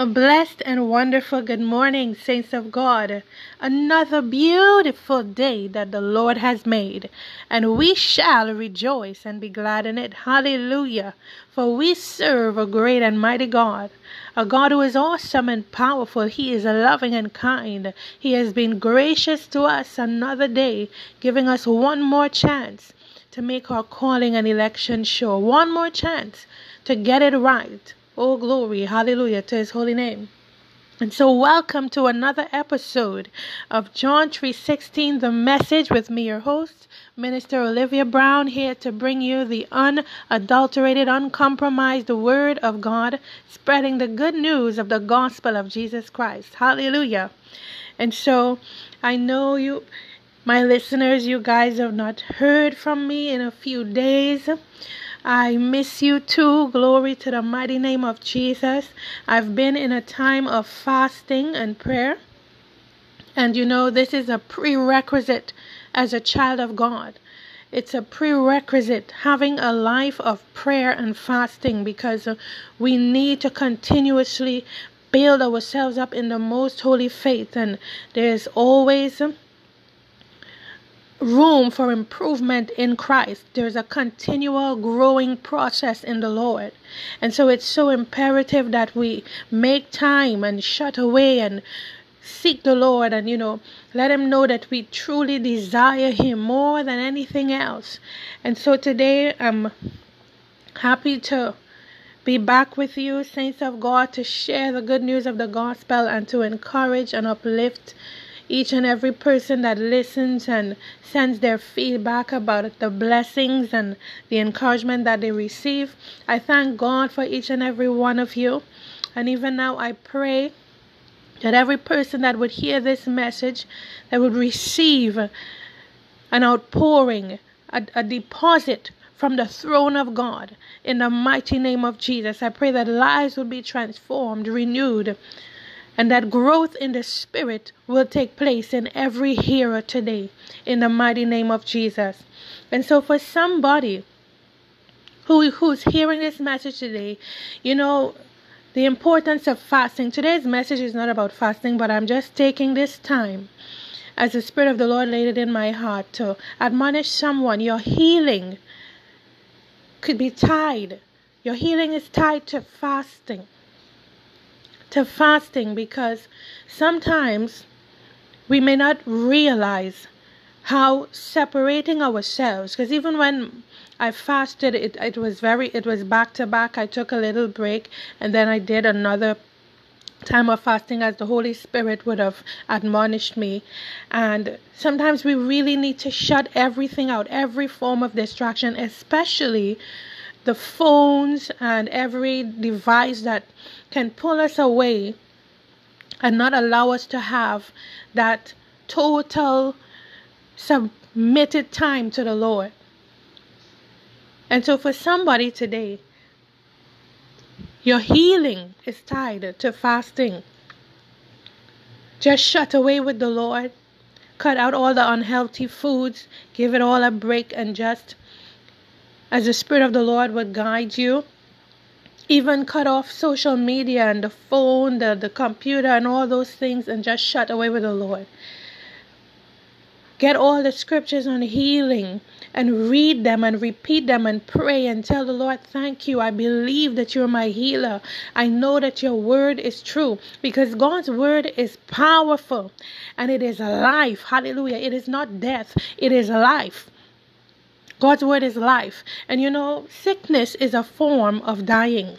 A blessed and wonderful good morning, saints of God. Another beautiful day that the Lord has made, and we shall rejoice and be glad in it. Hallelujah. For we serve a great and mighty God, a God who is awesome and powerful. He is loving and kind. He has been gracious to us another day, giving us one more chance to make our calling and election sure. One more chance to get it right Oh, glory, hallelujah to his holy name. And so welcome to another episode of John 3:16 the message with me your host Minister Olivia Brown here to bring you the unadulterated uncompromised word of God spreading the good news of the gospel of Jesus Christ. Hallelujah. And so I know you my listeners you guys have not heard from me in a few days. I miss you too. Glory to the mighty name of Jesus. I've been in a time of fasting and prayer. And you know, this is a prerequisite as a child of God. It's a prerequisite having a life of prayer and fasting because we need to continuously build ourselves up in the most holy faith. And there's always room for improvement in Christ. There's a continual growing process in the Lord. And so it's so imperative that we make time and shut away and seek the Lord and, you know, let Him know that we truly desire Him more than anything else. And so today I'm happy to be back with you, saints of God, to share the good news of the gospel and to encourage and uplift each and every person that listens and sends their feedback about the blessings and the encouragement that they receive. I thank God for each and every one of you. And even now, I pray that every person that would hear this message, that would receive an outpouring, a, a deposit from the throne of God in the mighty name of Jesus. I pray that lives would be transformed, renewed, and that growth in the Spirit will take place in every hearer today in the mighty name of Jesus. And so, for somebody who, who's hearing this message today, you know, the importance of fasting. Today's message is not about fasting, but I'm just taking this time as the Spirit of the Lord laid it in my heart to admonish someone. Your healing could be tied, your healing is tied to fasting to fasting because sometimes we may not realize how separating ourselves because even when I fasted it it was very it was back to back I took a little break and then I did another time of fasting as the Holy Spirit would have admonished me. And sometimes we really need to shut everything out, every form of distraction, especially the phones and every device that can pull us away and not allow us to have that total submitted time to the Lord. And so, for somebody today, your healing is tied to fasting. Just shut away with the Lord. Cut out all the unhealthy foods. Give it all a break and just as the Spirit of the Lord would guide you. Even cut off social media and the phone, the, the computer, and all those things, and just shut away with the Lord. Get all the scriptures on healing and read them and repeat them and pray and tell the Lord, Thank you. I believe that you're my healer. I know that your word is true because God's word is powerful and it is life. Hallelujah. It is not death, it is life. God's word is life. And you know, sickness is a form of dying.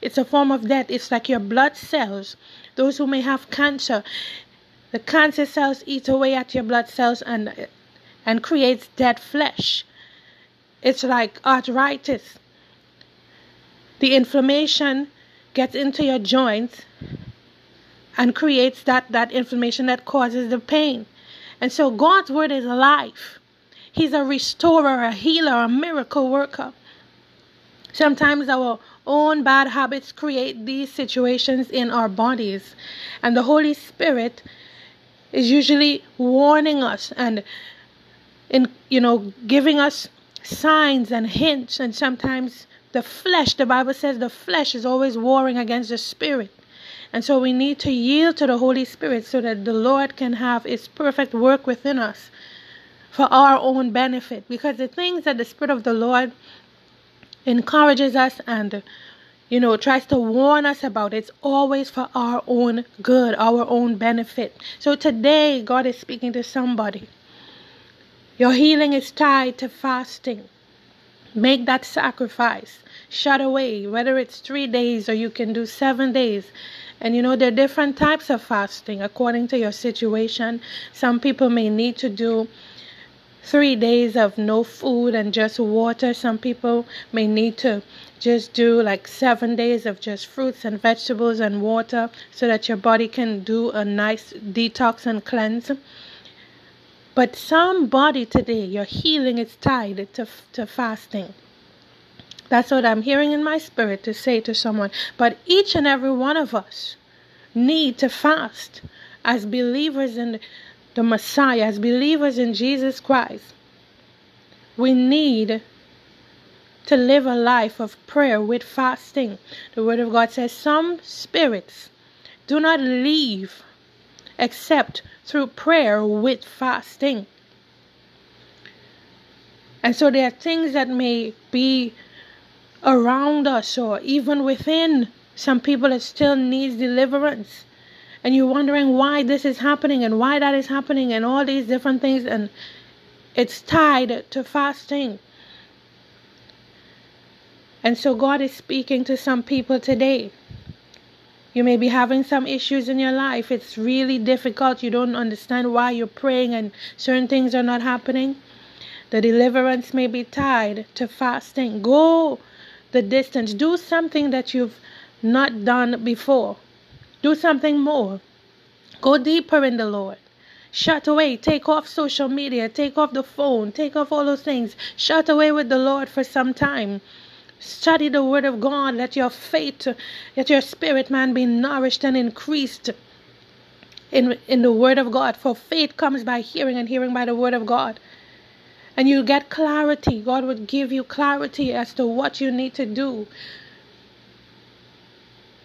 It's a form of death. It's like your blood cells. Those who may have cancer, the cancer cells eat away at your blood cells and and creates dead flesh. It's like arthritis. The inflammation gets into your joints and creates that, that inflammation that causes the pain. And so God's word is life. He's a restorer, a healer, a miracle worker. Sometimes our own bad habits create these situations in our bodies, and the Holy Spirit is usually warning us and in you know giving us signs and hints. And sometimes the flesh the bible says the flesh is always warring against the spirit. And so we need to yield to the Holy Spirit so that the Lord can have His perfect work within us for our own benefit. Because the things that the Spirit of the Lord encourages us and you know, tries to warn us about. It's always for our own good, our own benefit. So today, God is speaking to somebody. Your healing is tied to fasting. Make that sacrifice. Shut away, whether it's three days or you can do seven days. And you know, there are different types of fasting according to your situation. Some people may need to do three days of no food and just water. Some people may need to just do like seven days of just fruits and vegetables and water so that your body can do a nice detox and cleanse. But somebody today, your healing is tied to, to fasting. That's what I'm hearing in my spirit to say to someone. But each and every one of us need to fast as believers in the Messiah, as believers in Jesus Christ. We need to live a life of prayer with fasting. The Word of God says some spirits do not leave except through prayer with fasting. And so there are things that may be around us or even within some people that still needs deliverance. And you're wondering why this is happening and why that is happening and all these different things and it's tied to fasting. And so God is speaking to some people today. You may be having some issues in your life. It's really difficult. You don't understand why you're praying and certain things are not happening. The deliverance may be tied to fasting. Go the distance. Do something that you've not done before. Do something more. Go deeper in the Lord. Shut away. Take off social media. Take off the phone. Take off all those things. Shut away with the Lord for some time. Study the Word of God. Let your faith, let your spirit man be nourished and increased in, in the Word of God. For faith comes by hearing, and hearing by the Word of God. And you get clarity. God would give you clarity as to what you need to do.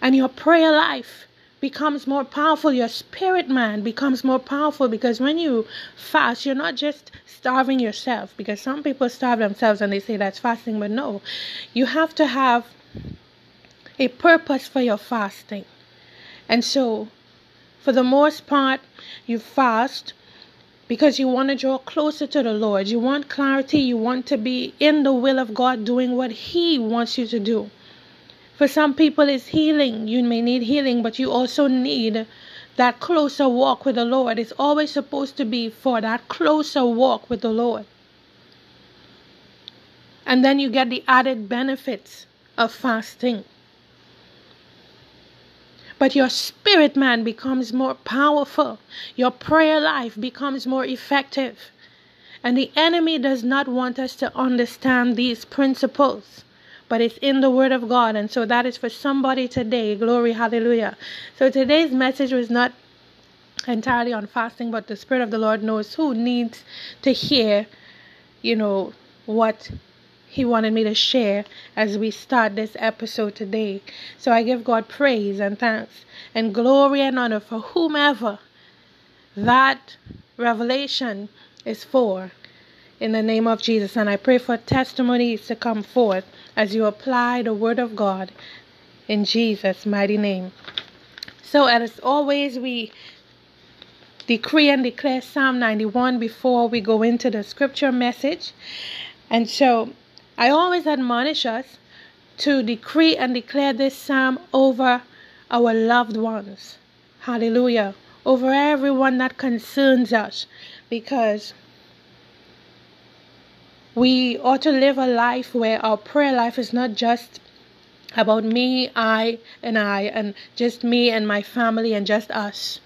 And your prayer life becomes more powerful. Your spirit man becomes more powerful because when you fast, you're not just starving yourself. Because some people starve themselves and they say that's fasting, but no, you have to have a purpose for your fasting. And so, for the most part, you fast because you want to draw closer to the Lord. You want clarity. You want to be in the will of God, doing what He wants you to do. For some people, it's healing. You may need healing, but you also need that closer walk with the Lord. It's always supposed to be for that closer walk with the Lord. And then you get the added benefits of fasting. But your spirit man becomes more powerful. Your prayer life becomes more effective. And the enemy does not want us to understand these principles but it's in the Word of God. And so that is for somebody today. Glory, hallelujah. So today's message was not entirely on fasting, but the Spirit of the Lord knows who needs to hear, you know, what He wanted me to share as we start this episode today. So I give God praise and thanks and glory and honor for whomever that revelation is for in the name of Jesus. And I pray for testimonies to come forth as you apply the Word of God in Jesus' mighty name. So, as always, we decree and declare Psalm 91 before we go into the scripture message. And so, I always admonish us to decree and declare this psalm over our loved ones. Hallelujah. Over everyone that concerns us. Because we ought to live a life where our prayer life is not just about me, I, and I, and just me and my family and just us,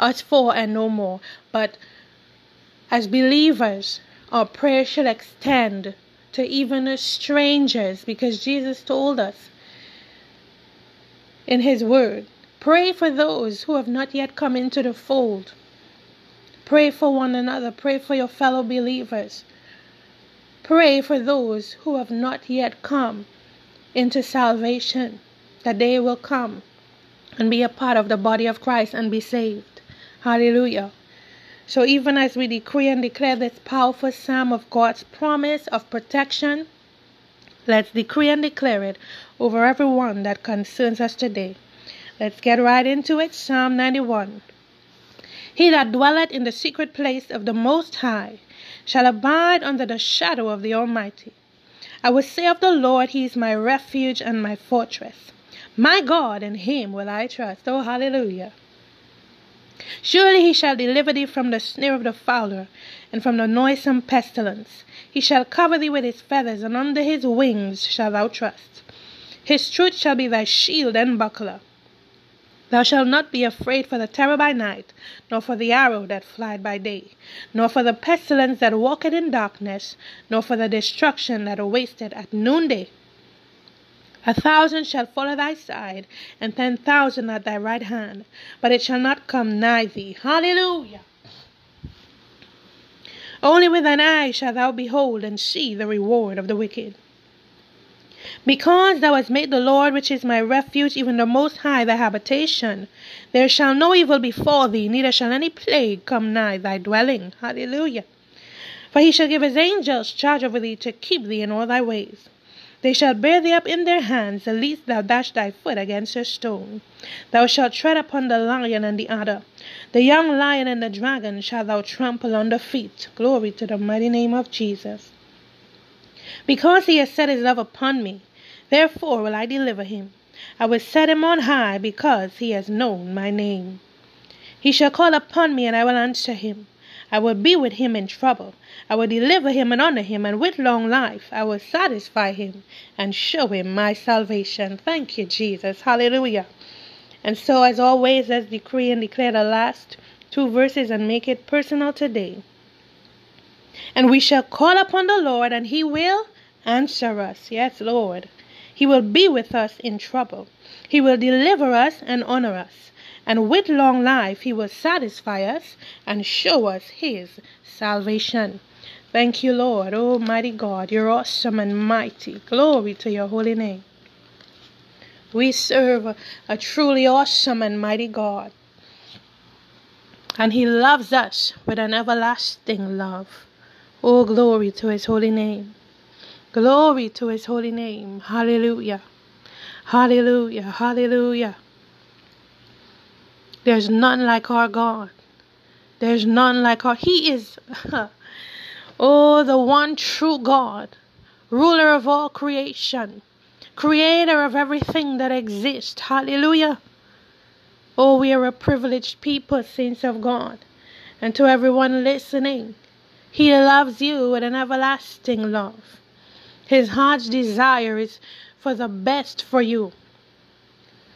us four and no more. But as believers, our prayer should extend to even strangers because Jesus told us in His Word pray for those who have not yet come into the fold. Pray for one another, pray for your fellow believers. Pray for those who have not yet come into salvation, that they will come. and be a part of the body of Christ and be saved. Hallelujah. So, even as we decree and declare this powerful psalm of God's promise of protection, let's decree and declare it over everyone that concerns us today. Let's get right into it. Psalm 91. He that dwelleth in the secret place of the Most High shall abide under the shadow of the Almighty. I will say of the Lord, He is my refuge and my fortress. My God, in Him will I trust. Oh, hallelujah. Surely he shall deliver thee from the snare of the fowler, and from the noisome pestilence. He shall cover thee with his feathers, and under his wings shalt thou trust. His truth shall be thy shield and buckler. Thou shalt not be afraid for the terror by night, nor for the arrow that flieth by day, nor for the pestilence that walketh in darkness, nor for the destruction that wasteth at noonday. A thousand shall fall at thy side, and ten thousand at thy right hand, but it shall not come nigh thee. Hallelujah. Only with thine eyes shalt thou behold and see the reward of the wicked. Because thou hast made the Lord, which is my refuge, even the Most High, thy habitation, there shall no evil befall thee, neither shall any plague come nigh thy dwelling. Hallelujah. For he shall give his angels charge over thee to keep thee in all thy ways. They shall bear thee up in their hands, lest thou dash thy foot against a stone. Thou shalt tread upon the lion and the adder. The young lion and the dragon shalt thou trample under feet. Glory to the mighty name of Jesus. Because he has set his love upon me, therefore will I deliver him. I will set him on high, because he has known my name. He shall call upon me, and I will answer him. I will be with him in trouble. I will deliver him and honor him, and with long life I will satisfy him and show him my salvation. Thank you, Jesus. Hallelujah. And so, as always, let's decree and declare the last two verses and make it personal today. And we shall call upon the Lord, and he will answer us. Yes, Lord. He will be with us in trouble. He will deliver us and honor us. And with long life, he will satisfy us and show us his salvation. Thank you, Lord. Almighty God, you're awesome and mighty. Glory to your holy name. We serve a, a truly awesome and mighty God. And he loves us with an everlasting love. Oh, glory to his holy name. Glory to his holy name. Hallelujah. Hallelujah. Hallelujah. There's none like our God. There's none like our. He is Oh, the one true God, ruler of all creation, creator of everything that exists. Hallelujah. Oh, we are a privileged people, saints of God. And to everyone listening, He loves you with an everlasting love. His heart's desire is for the best for you.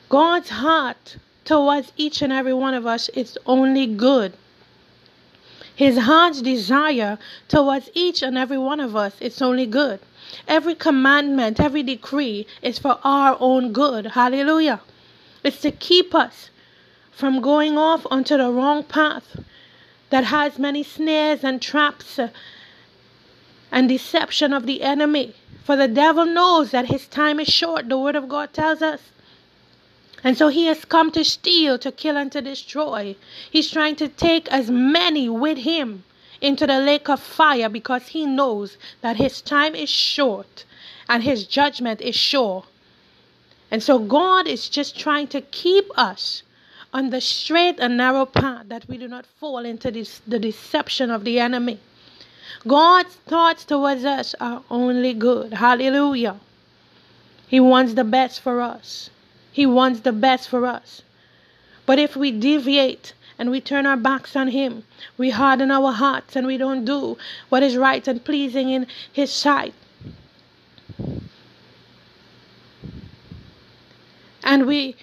God's heart towards each and every one of us is only good. His heart's desire towards each and every one of us is only good. Every commandment, every decree is for our own good. Hallelujah. It's to keep us from going off onto the wrong path that has many snares and traps and deception of the enemy. For the devil knows that his time is short, the word of God tells us. And so he has come to steal, to kill, and to destroy. He's trying to take as many with him into the lake of fire because he knows that his time is short and his judgment is sure. And so God is just trying to keep us on the straight and narrow path that we do not fall into this, the deception of the enemy. God's thoughts towards us are only good. Hallelujah. He wants the best for us. He wants the best for us. But if we deviate and we turn our backs on Him, we harden our hearts and we don't do what is right and pleasing in His sight, and we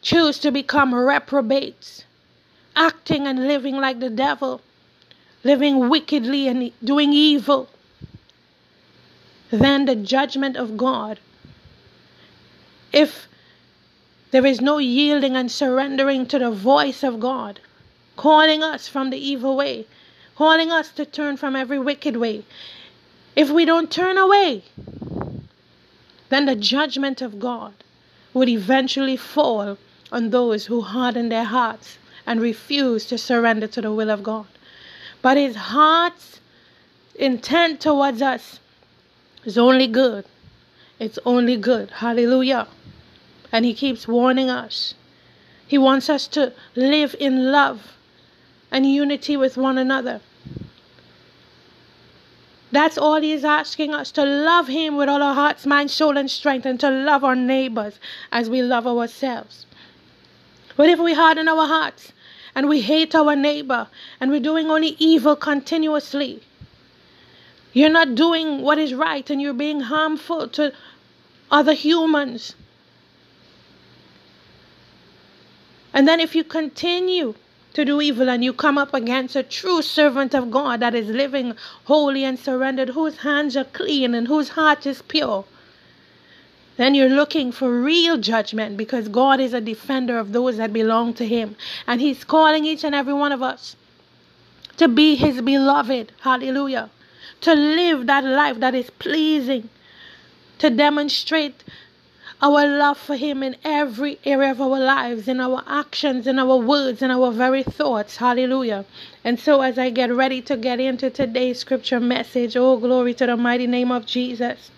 choose to become reprobates, acting and living like the devil, living wickedly and doing evil, then the judgment of God, if there is no yielding and surrendering to the voice of God, calling us from the evil way, calling us to turn from every wicked way. If we don't turn away, then the judgment of God would eventually fall on those who harden their hearts and refuse to surrender to the will of God. But his heart's intent towards us is only good. It's only good. Hallelujah. And he keeps warning us. He wants us to live in love and unity with one another. That's all He's asking us to love Him with all our hearts, mind, soul, and strength, and to love our neighbors as we love ourselves. But if we harden our hearts and we hate our neighbor and we're doing only evil continuously, you're not doing what is right and you're being harmful to other humans. And then if you continue to do evil and you come up against a true servant of God that is living holy and surrendered, whose hands are clean and whose heart is pure, then you're looking for real judgment because God is a defender of those that belong to Him. And He's calling each and every one of us to be His beloved. Hallelujah. To live that life that is pleasing, to demonstrate our love for Him in every area of our lives, in our actions, in our words, in our very thoughts. Hallelujah. And so, as I get ready to get into today's scripture message, oh, glory to the mighty name of Jesus.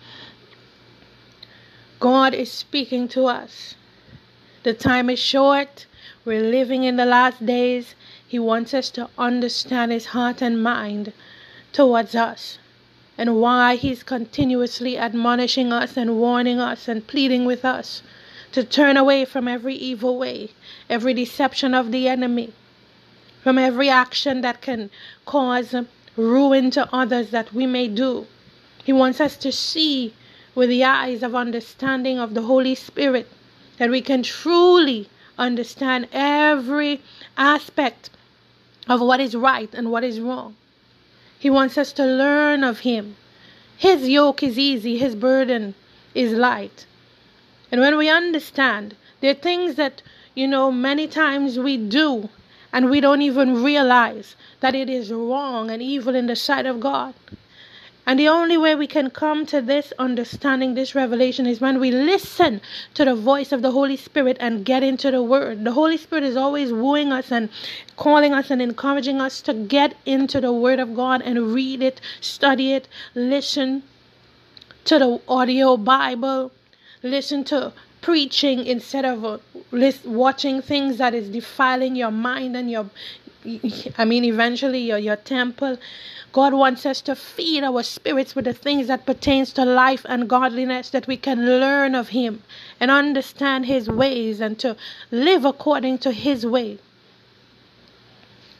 God is speaking to us. The time is short. We're living in the last days. He wants us to understand His heart and mind towards us and why He's continuously admonishing us and warning us and pleading with us to turn away from every evil way, every deception of the enemy, from every action that can cause ruin to others that we may do. He wants us to see with the eyes of understanding of the Holy Spirit that we can truly understand every aspect of what is right and what is wrong. He wants us to learn of Him. His yoke is easy, His burden is light. And when we understand, there are things that, you know, many times we do and we don't even realize that it is wrong and evil in the sight of God. And the only way we can come to this understanding, this revelation, is when we listen to the voice of the Holy Spirit and get into the Word. The Holy Spirit is always wooing us and calling us and encouraging us to get into the Word of God and read it, study it, listen to the audio Bible, listen to preaching instead of uh, watching things that is defiling your mind and your I mean eventually your your temple God wants us to feed our spirits with the things that pertains to life and godliness that we can learn of him and understand his ways and to live according to his way.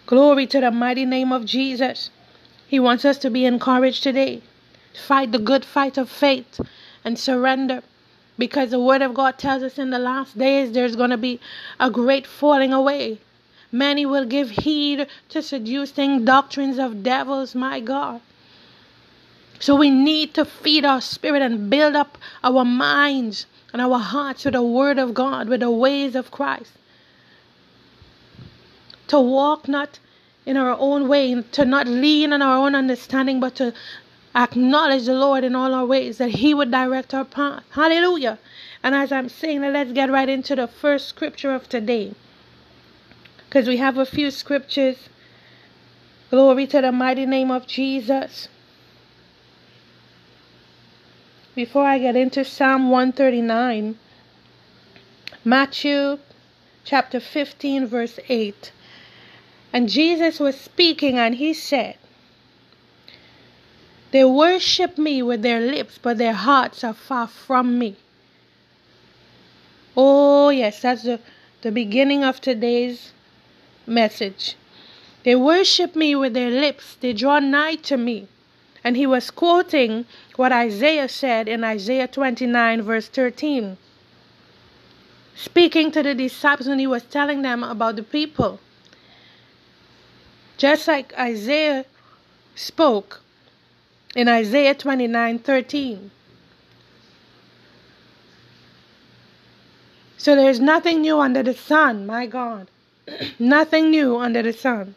Glory to the mighty name of Jesus. He wants us to be encouraged today. Fight the good fight of faith and surrender because the word of God tells us in the last days there's going to be a great falling away Many will give heed to seducing doctrines of devils, my God. So we need to feed our spirit and build up our minds and our hearts with the Word of God, with the ways of Christ. To walk not in our own way, to not lean on our own understanding, but to acknowledge the Lord in all our ways, that He would direct our path. Hallelujah. And as I'm saying, let's get right into the first scripture of today because we have a few scriptures. Glory to the mighty name of Jesus. Before I get into Psalm 139, Matthew chapter 15, verse 8. And Jesus was speaking, and he said, They worship me with their lips, but their hearts are far from me. Oh, yes, that's the, the beginning of today's message. They worship me with their lips, they draw nigh to me. And he was quoting what Isaiah said in Isaiah 29, verse 13. Speaking to the disciples when he was telling them about the people. Just like Isaiah spoke in Isaiah 29 13. So there's nothing new under the sun, my God. Nothing new under the sun.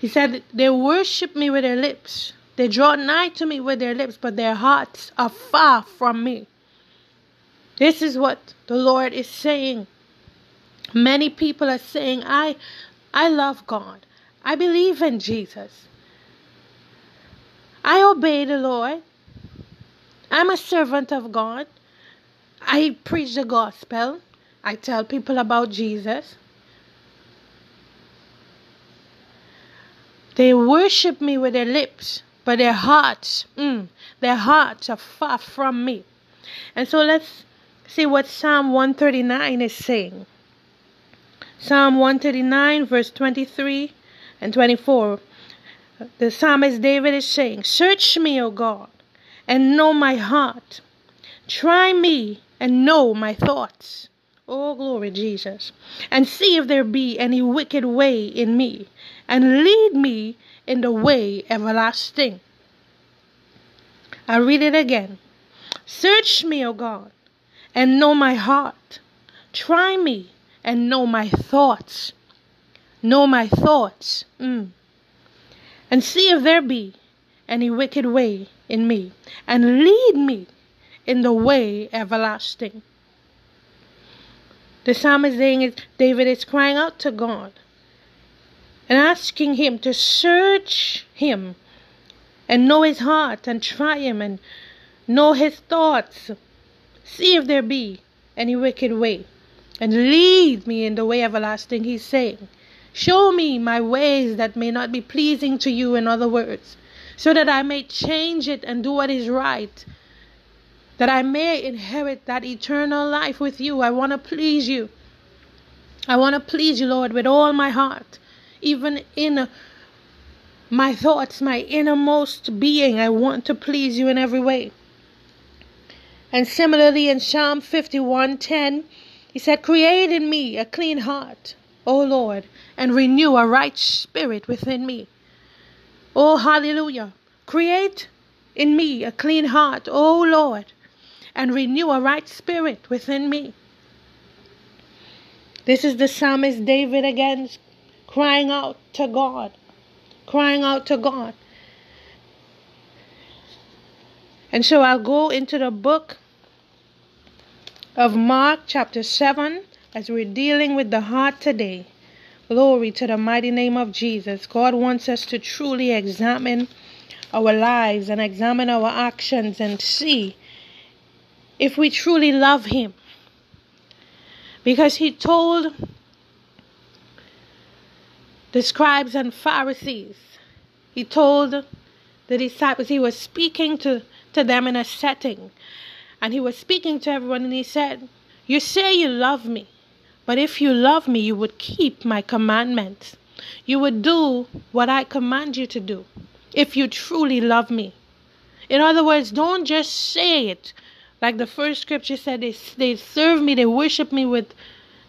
He said, They worship me with their lips. They draw nigh to me with their lips, but their hearts are far from me. This is what the Lord is saying. Many people are saying, I I love God. I believe in Jesus. I obey the Lord. I'm a servant of God. I preach the gospel. I tell people about Jesus. They worship me with their lips, but their hearts, mm, their hearts are far from me. And so let's see what Psalm 139 is saying. Psalm 139, verse 23 and 24. The psalmist David is saying, Search me, O God, and know my heart. Try me and know my thoughts. Oh, glory, Jesus. And see if there be any wicked way in me, and lead me in the way everlasting. I read it again. Search me, O God, and know my heart. Try me and know my thoughts. Know my thoughts. Mm. And see if there be any wicked way in me, and lead me in the way everlasting. The psalmist David is crying out to God and asking him to search him and know his heart and try him and know his thoughts. See if there be any wicked way and lead me in the way everlasting, he's saying. Show me my ways that may not be pleasing to you, in other words, so that I may change it and do what is right that I may inherit that eternal life with you. I want to please you. I want to please you, Lord, with all my heart, even in my thoughts, my innermost being. I want to please you in every way. And similarly, in Psalm 51:10, he said, Create in me a clean heart, O Lord, and renew a right spirit within me. Oh, hallelujah. Create in me a clean heart, O Lord, and renew a right spirit within me. This is the psalmist David again crying out to God, crying out to God. And so I'll go into the book of Mark, chapter 7, as we're dealing with the heart today. Glory to the mighty name of Jesus. God wants us to truly examine our lives and examine our actions and see if we truly love Him. Because He told the scribes and Pharisees, He told the disciples, He was speaking to, to them in a setting. And He was speaking to everyone, and He said, You say you love me, but if you love me, you would keep my commandments. You would do what I command you to do if you truly love me. In other words, don't just say it like the first scripture said, they, they serve me, they worship me with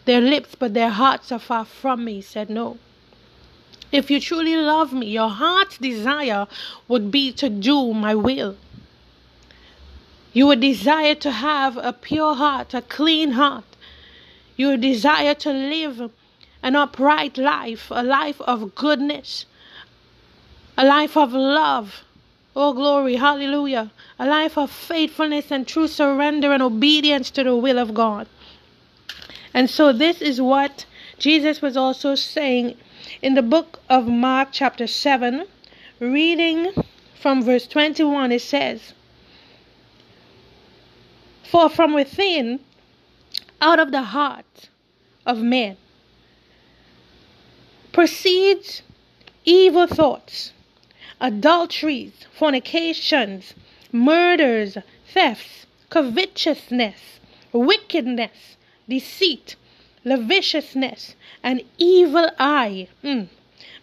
their lips, but their hearts are far from me. He said, No. If you truly love me, your heart's desire would be to do my will. You would desire to have a pure heart, a clean heart. You would desire to live an upright life, a life of goodness, a life of love. Oh, glory, hallelujah a life of faithfulness and true surrender and obedience to the will of God. And so, this is what Jesus was also saying in the book of Mark, chapter 7, reading from verse 21. It says, For from within, out of the heart of man, proceeds evil thoughts, adulteries, fornications, murders, thefts, covetousness, wickedness, deceit, lasciviousness, an evil eye, mm,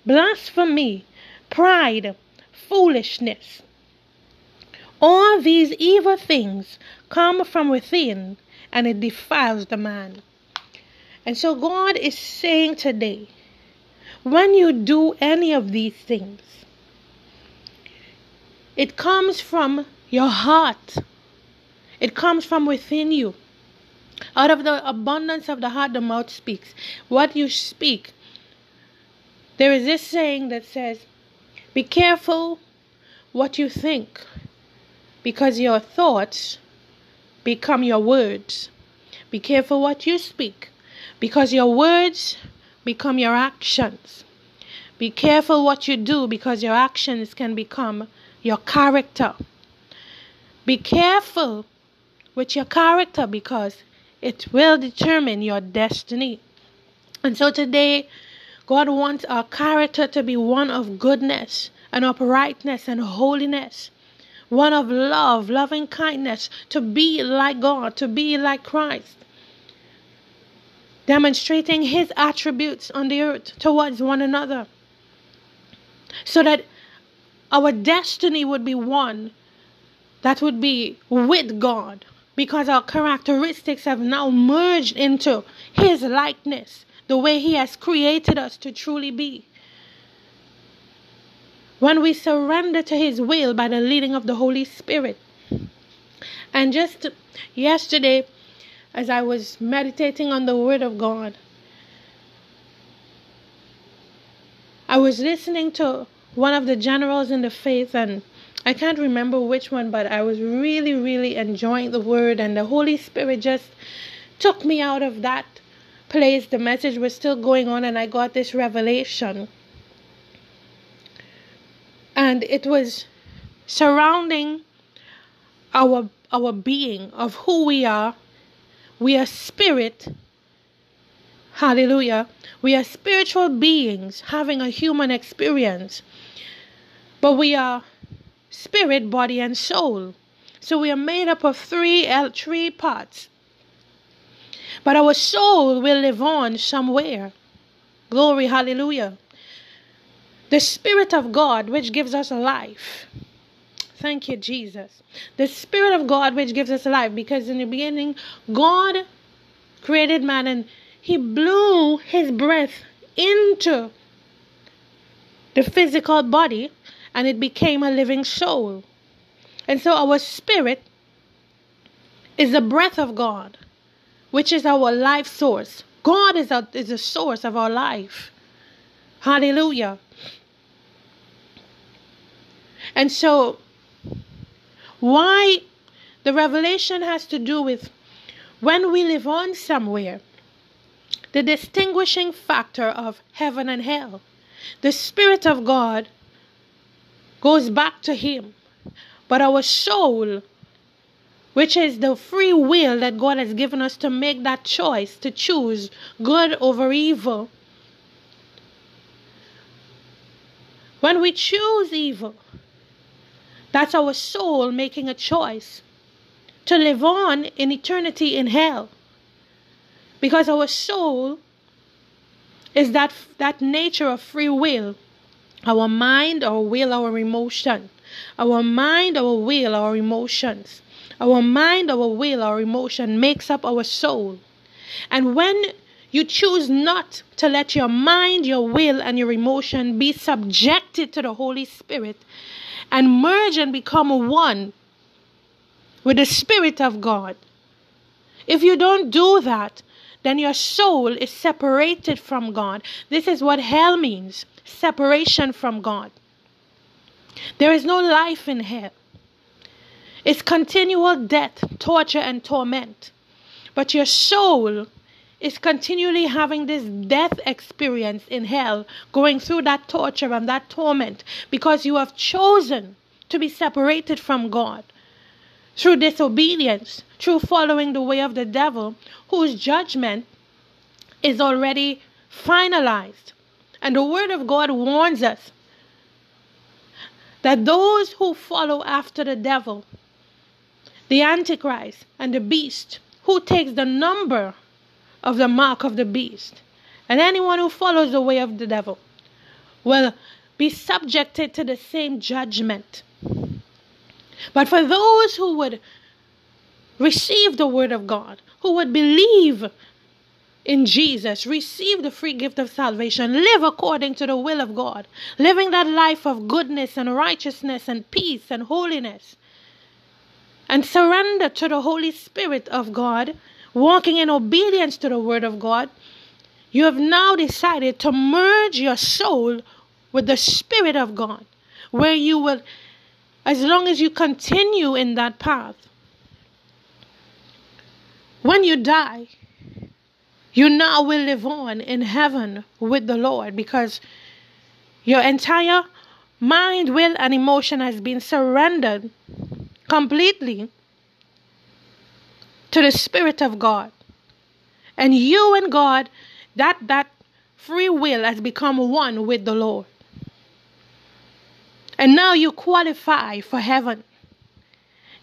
blasphemy, pride, foolishness. All these evil things come from within and it defiles the man. And so God is saying today, when you do any of these things, it comes from your heart. It comes from within you. Out of the abundance of the heart, the mouth speaks. What you speak. There is this saying that says, Be careful what you think, because your thoughts become your words. Be careful what you speak because your words become your actions. Be careful what you do because your actions can become your character. Be careful with your character because it will determine your destiny. And so today, God wants our character to be one of goodness and uprightness and holiness, one of love, loving kindness, to be like God, to be like Christ, demonstrating His attributes on the earth towards one another, so that our destiny would be one that would be with God because our characteristics have now merged into His likeness, the way He has created us to truly be. When we surrender to His will by the leading of the Holy Spirit. And just yesterday, as I was meditating on the Word of God, I was listening to one of the generals in the faith and I can't remember which one, but I was really, really enjoying the word, and the Holy Spirit just took me out of that place. The message was still going on, and I got this revelation. And it was surrounding our our being of who we are. We are spirit. Hallelujah. We are spiritual beings having a human experience. But we are spirit, body, and soul. So we are made up of three, uh, three parts. But our soul will live on somewhere. Glory, hallelujah. The Spirit of God, which gives us life. Thank you, Jesus. The Spirit of God, which gives us life, because in the beginning, God created man and He blew His breath into the physical body and it became a living soul. And so our spirit is the breath of God, which is our life source. God is, a, is the source of our life. Hallelujah. And so, why the revelation has to do with when we live on somewhere, the distinguishing factor of heaven and hell. The Spirit of God goes back to Him. But our soul, which is the free will that God has given us to make that choice, to choose good over evil, when we choose evil, that's our soul making a choice to live on in eternity in hell. Because our soul is that, that nature of free will our mind, our will, our emotion. Our mind, our will, our emotions. Our mind, our will, our emotion makes up our soul. And when you choose not to let your mind, your will, and your emotion be subjected to the Holy Spirit and merge and become one with the Spirit of God. If you don't do that, then your soul is separated from God. This is what hell means separation from God. There is no life in hell. It's continual death, torture, and torment. But your soul is continually having this death experience in hell, going through that torture and that torment because you have chosen to be separated from God through disobedience, through following the way of the devil, whose judgment is already finalized. And the Word of God warns us that those who follow after the devil, the Antichrist, and the beast, who takes the number of the mark of the beast, and anyone who follows the way of the devil, will be subjected to the same judgment. But for those who would receive the Word of God, who would believe in Jesus, receive the free gift of salvation, live according to the will of God, living that life of goodness and righteousness and peace and holiness, and surrender to the Holy Spirit of God, walking in obedience to the Word of God, you have now decided to merge your soul with the Spirit of God, where you will, as long as you continue in that path, when you die, you now will live on in heaven with the Lord because your entire mind, will, and emotion has been surrendered completely to the Spirit of God. And you and God, that that free will has become one with the Lord. And now you qualify for heaven.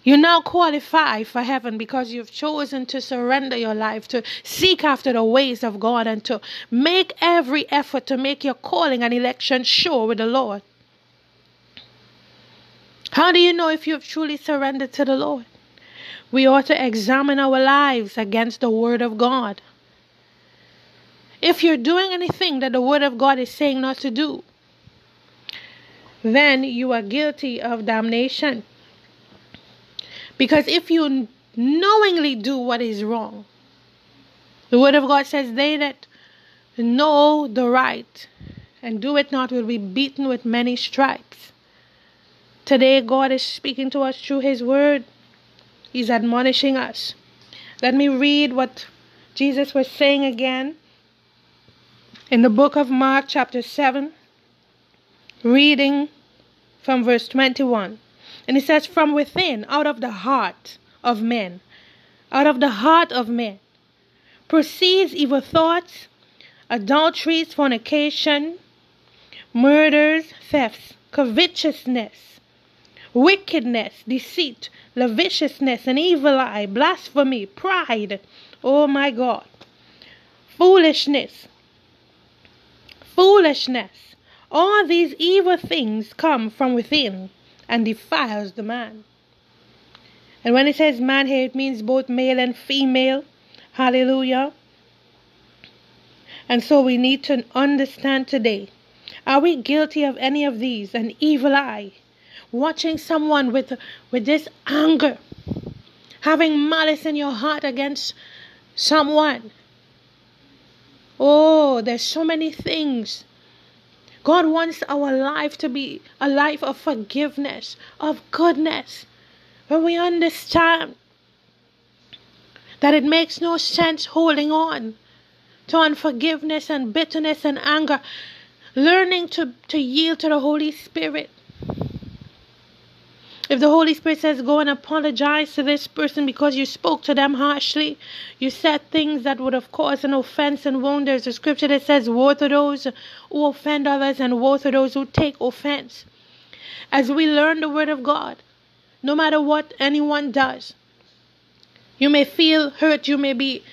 You now qualify for heaven because you've chosen to surrender your life, to seek after the ways of God, and to make every effort to make your calling and election sure with the Lord. How do you know if you've truly surrendered to the Lord? We ought to examine our lives against the Word of God. If you're doing anything that the Word of God is saying not to do, then you are guilty of damnation. Because if you knowingly do what is wrong, the Word of God says, They that know the right and do it not will be beaten with many stripes. Today, God is speaking to us through His Word. He's admonishing us. Let me read what Jesus was saying again in the book of Mark, chapter 7, reading from verse 21. And it says, From within, out of the heart of men, out of the heart of men, proceeds evil thoughts, adulteries, fornication, murders, thefts, covetousness, wickedness, deceit, lasciviousness, an evil eye, blasphemy, pride. Oh my God. Foolishness. Foolishness. All these evil things come from within and defiles the man. And when it says man here, it means both male and female. Hallelujah. And so we need to understand today are we guilty of any of these? An evil eye, watching someone with, with this anger, having malice in your heart against someone. Oh, there's so many things God wants our life to be a life of forgiveness, of goodness. When we understand that it makes no sense holding on to unforgiveness and bitterness and anger, learning to, to yield to the Holy Spirit if the Holy Spirit says, go and apologize to this person because you spoke to them harshly, you said things that would have caused an offense and wound, there's a scripture that says, woe to those who offend others and woe to those who take offense. As we learn the Word of God, no matter what anyone does, you may feel hurt, you may be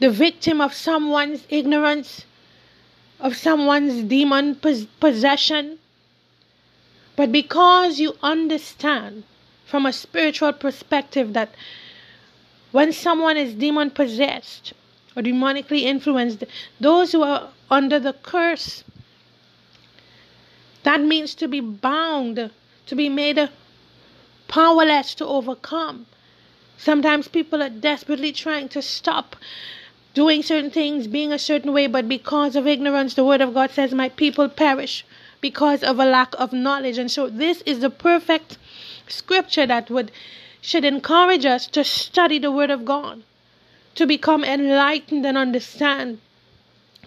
the victim of someone's ignorance, of someone's demon possession but because you understand from a spiritual perspective that when someone is demon possessed or demonically influenced, those who are under the curse, that means to be bound, to be made powerless to overcome. Sometimes people are desperately trying to stop doing certain things, being a certain way, but because of ignorance, the Word of God says, My people perish because of a lack of knowledge. And so this is the perfect scripture that would should encourage us to study the word of God, to become enlightened and understand,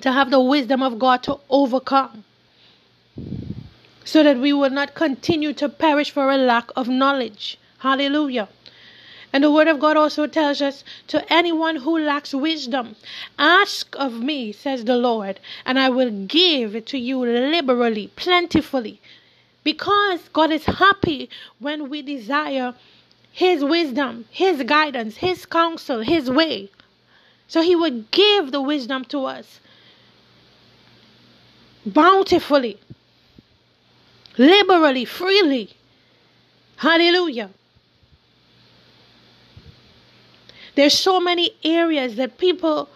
to have the wisdom of God to overcome. So that we will not continue to perish for a lack of knowledge. Hallelujah. And the Word of God also tells us to anyone who lacks wisdom, ask of me, says the Lord, and I will give it to you liberally, plentifully. Because God is happy when we desire His wisdom, His guidance, His counsel, His way. So He would give the wisdom to us bountifully, liberally, freely. Hallelujah. There's so many areas that people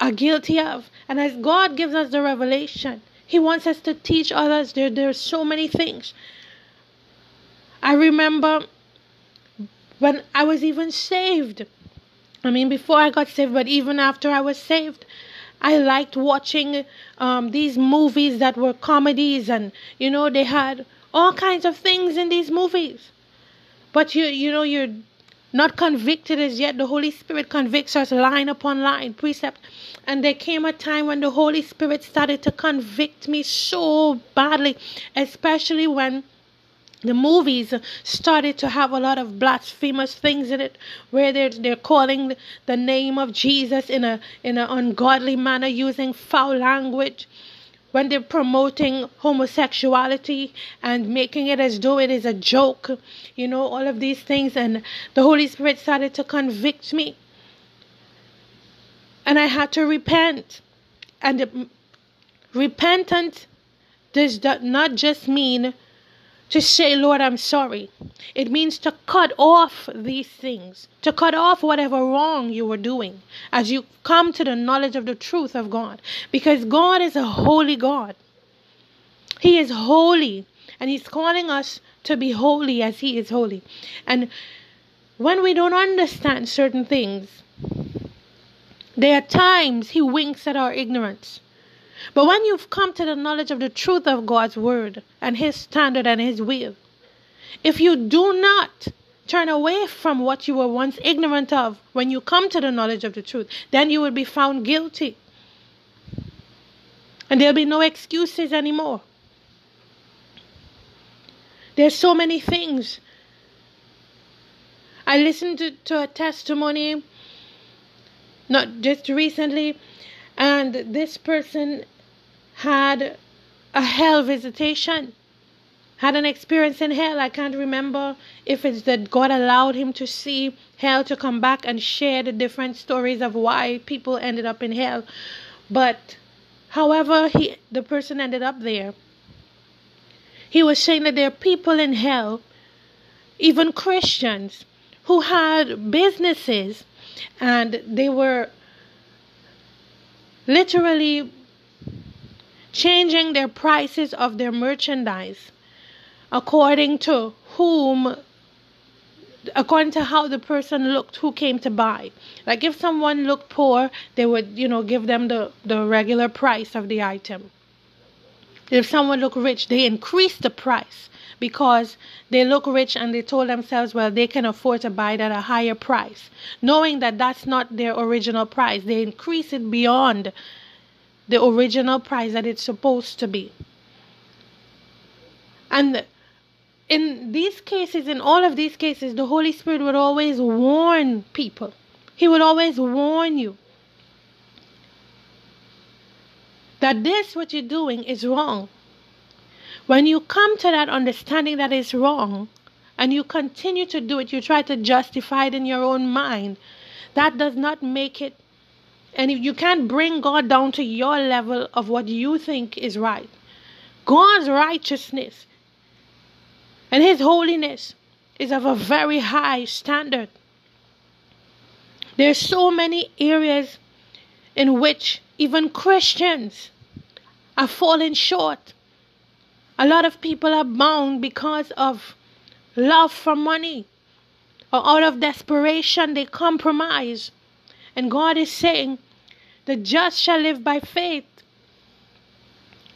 are guilty of. And as God gives us the revelation, He wants us to teach others. There, there are so many things. I remember when I was even saved. I mean, before I got saved, but even after I was saved, I liked watching um, these movies that were comedies, and you know, they had all kinds of things in these movies. But you, you know, you're not convicted as yet. The Holy Spirit convicts us line upon line, precept. And there came a time when the Holy Spirit started to convict me so badly, especially when the movies started to have a lot of blasphemous things in it where they're, they're calling the name of jesus in a in an ungodly manner using foul language when they're promoting homosexuality and making it as though it is a joke you know all of these things. And the holy spirit started to convict me. And i had to repent. And repentance does not just mean to say, Lord, I'm sorry. It means to cut off these things, to cut off whatever wrong you were doing as you come to the knowledge of the truth of God. Because God is a holy God. He is holy, and He's calling us to be holy as He is holy. And when we don't understand certain things, there are times He winks at our ignorance. But when you've come to the knowledge of the truth of God's word and His standard and His will, if you do not turn away from what you were once ignorant of when you come to the knowledge of the truth, then you will be found guilty. And there'll be no excuses anymore. There's so many things. I listened to, to a testimony not just recently, and this person had a hell visitation, had an experience in hell. I can't remember if it's that God allowed him to see hell to come back and share the different stories of why people ended up in hell. But however he the person ended up there, he was saying that there are people in hell, even Christians, who had businesses and they were literally changing their prices of their merchandise according to whom according to how the person looked who came to buy. Like if someone looked poor they would you know give them the the regular price of the item. If someone looked rich they increased the price because they look rich and they told themselves well they can afford to buy it at a higher price knowing that that's not their original price they increase it beyond the original price that it's supposed to be. And in these cases, in all of these cases, the Holy Spirit would always warn people. He would always warn you that this, what you're doing, is wrong. When you come to that understanding that it's wrong, and you continue to do it, you try to justify it in your own mind, that does not make it and if you can't bring God down to your level of what you think is right. God's righteousness and His holiness is of a very high standard. There's so many areas in which even Christians are falling short. A lot of people are bound because of love for money or out of desperation they compromise and God is saying, The just shall live by faith.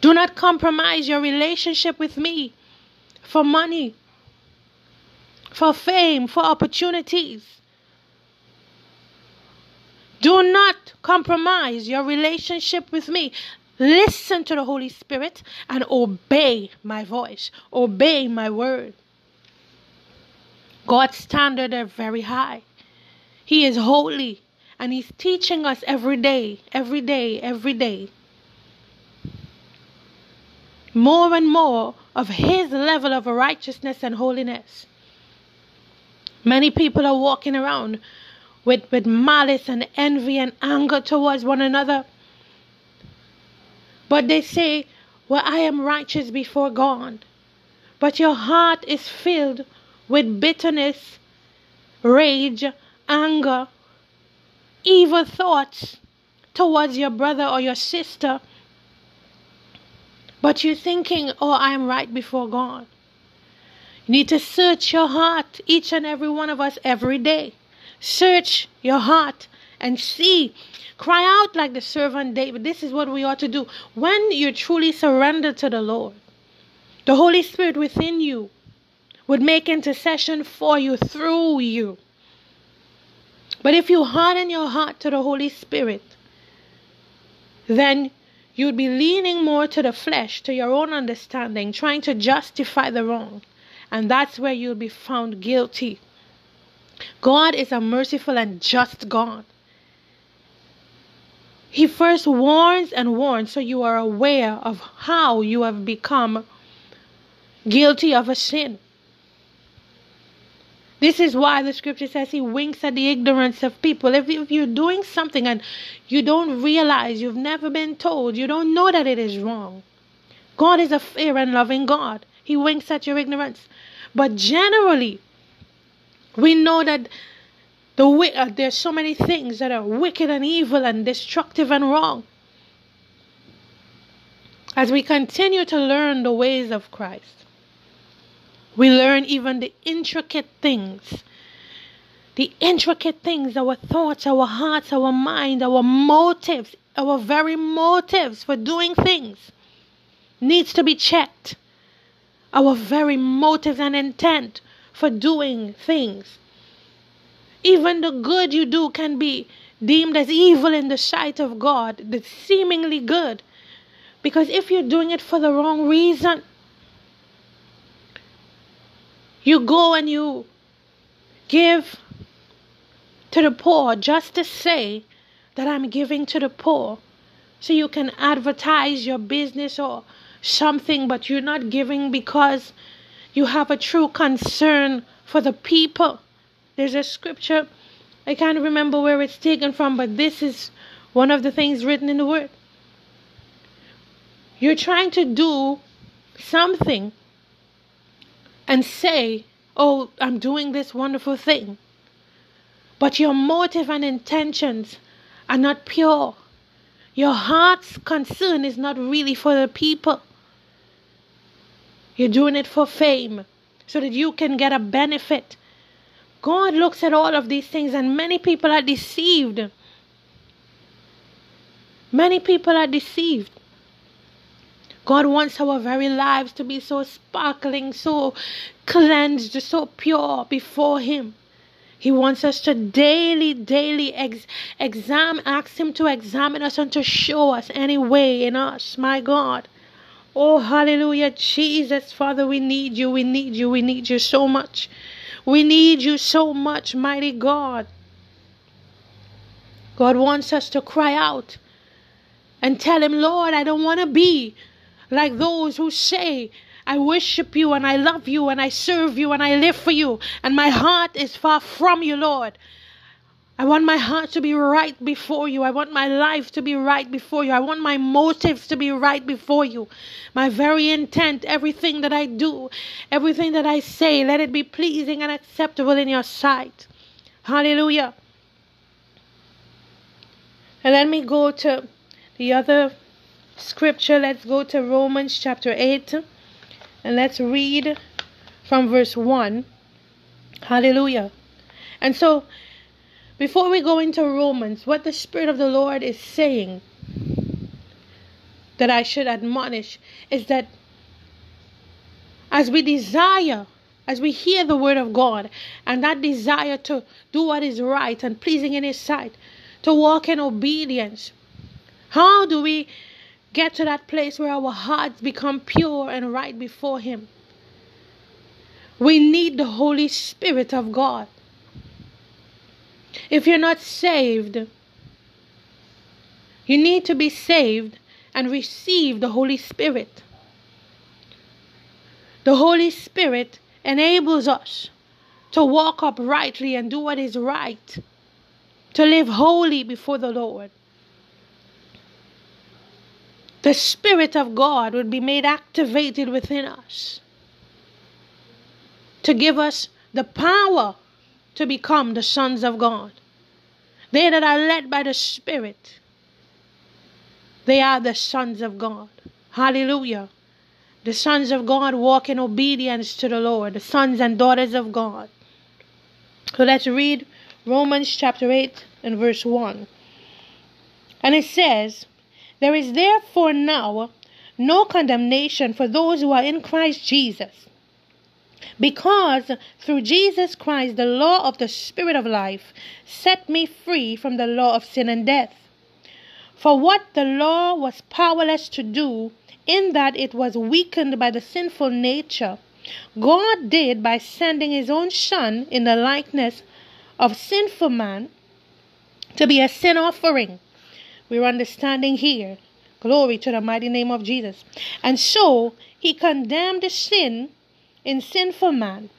Do not compromise your relationship with me for money, for fame, for opportunities. Do not compromise your relationship with me. Listen to the Holy Spirit and obey my voice, obey my word. God's standards are very high. He is holy. And He's teaching us every day, every day, every day. More and more of His level of righteousness and holiness. Many people are walking around with, with malice and envy and anger towards one another. But they say, Well, I am righteous before God. But your heart is filled with bitterness, rage, anger, evil thoughts towards your brother or your sister, but you're thinking, oh, I'm right before God. You need to search your heart, each and every one of us, every day. Search your heart and see. Cry out like the servant David. This is what we ought to do. When you truly surrender to the Lord, the Holy Spirit within you would make intercession for you through you. But if you harden your heart to the Holy Spirit, then you'd be leaning more to the flesh, to your own understanding, trying to justify the wrong. And that's where you'll be found guilty. God is a merciful and just God. He first warns and warns so you are aware of how you have become guilty of a sin. This is why the scripture says he winks at the ignorance of people. If, if you're doing something and you don't realize, you've never been told, you don't know that it is wrong. God is a fair and loving God. He winks at your ignorance. But generally, we know that the uh, there's so many things that are wicked and evil and destructive and wrong. As we continue to learn the ways of Christ, we learn even the intricate things. The intricate things, our thoughts, our hearts, our mind, our motives, our very motives for doing things needs to be checked. Our very motives and intent for doing things even the good you do can be deemed as evil in the sight of God, the seemingly good. Because if you're doing it for the wrong reason, you go and you give to the poor just to say that I'm giving to the poor. So you can advertise your business or something, but you're not giving because you have a true concern for the people. There's a scripture, I can't remember where it's taken from, but this is one of the things written in the Word. You're trying to do something and say, Oh, I'm doing this wonderful thing. But your motive and intentions are not pure. Your heart's concern is not really for the people. You're doing it for fame so that you can get a benefit God looks at all of these things, and many people are deceived. Many people are deceived. God wants our very lives to be so sparkling, so cleansed, so pure before Him. He wants us to daily, daily ex- examine, ask Him to examine us and to show us any way in us, my God. Oh, hallelujah, Jesus, Father, we need you, we need you, we need you so much. We need you so much, mighty God. God wants us to cry out and tell Him, Lord, I don't want to be like those who say, I worship you and I love you and I serve you and I live for you, and my heart is far from you, Lord. I want my heart to be right before you. I want my life to be right before you. I want my motives to be right before you. My very intent, everything that I do, everything that I say, let it be pleasing and acceptable in your sight. Hallelujah. And let me go to the other scripture. Let's go to Romans chapter 8 and let's read from verse 1. Hallelujah. And so before we go into Romans, what the Spirit of the Lord is saying that I should admonish is that as we desire, as we hear the word of God, and that desire to do what is right and pleasing in His sight, to walk in obedience, how do we get to that place where our hearts become pure and right before Him? We need the Holy Spirit of God. If you're not saved, you need to be saved and receive the Holy Spirit. The Holy Spirit enables us to walk uprightly and do what is right, to live holy before the Lord. The Spirit of God would be made activated within us to give us the power to become the sons of God. They that are led by the Spirit, they are the sons of God. Hallelujah. The sons of God walk in obedience to the Lord, the sons and daughters of God. So let's read Romans chapter 8 and verse 1. And it says, There is therefore now no condemnation for those who are in Christ Jesus Because through Jesus Christ, the law of the Spirit of life set me free from the law of sin and death. For what the law was powerless to do, in that it was weakened by the sinful nature, God did by sending his own Son in the likeness of sinful man to be a sin offering. We're understanding here. Glory to the mighty name of Jesus. And so he condemned the sin in sinful man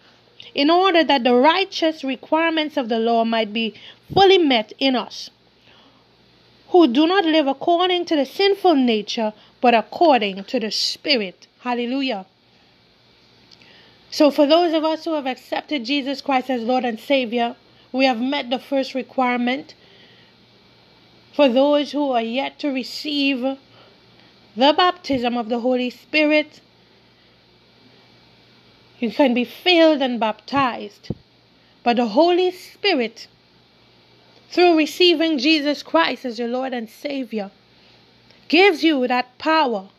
in order that the righteous requirements of the law might be fully met in us who do not live according to the sinful nature but according to the spirit. Hallelujah. So for those of us who have accepted Jesus Christ as Lord and Savior we have met the first requirement. For those who are yet to receive the baptism of the Holy Spirit you can be filled and baptized. But the Holy Spirit, through receiving Jesus Christ as your Lord and Savior, gives you that power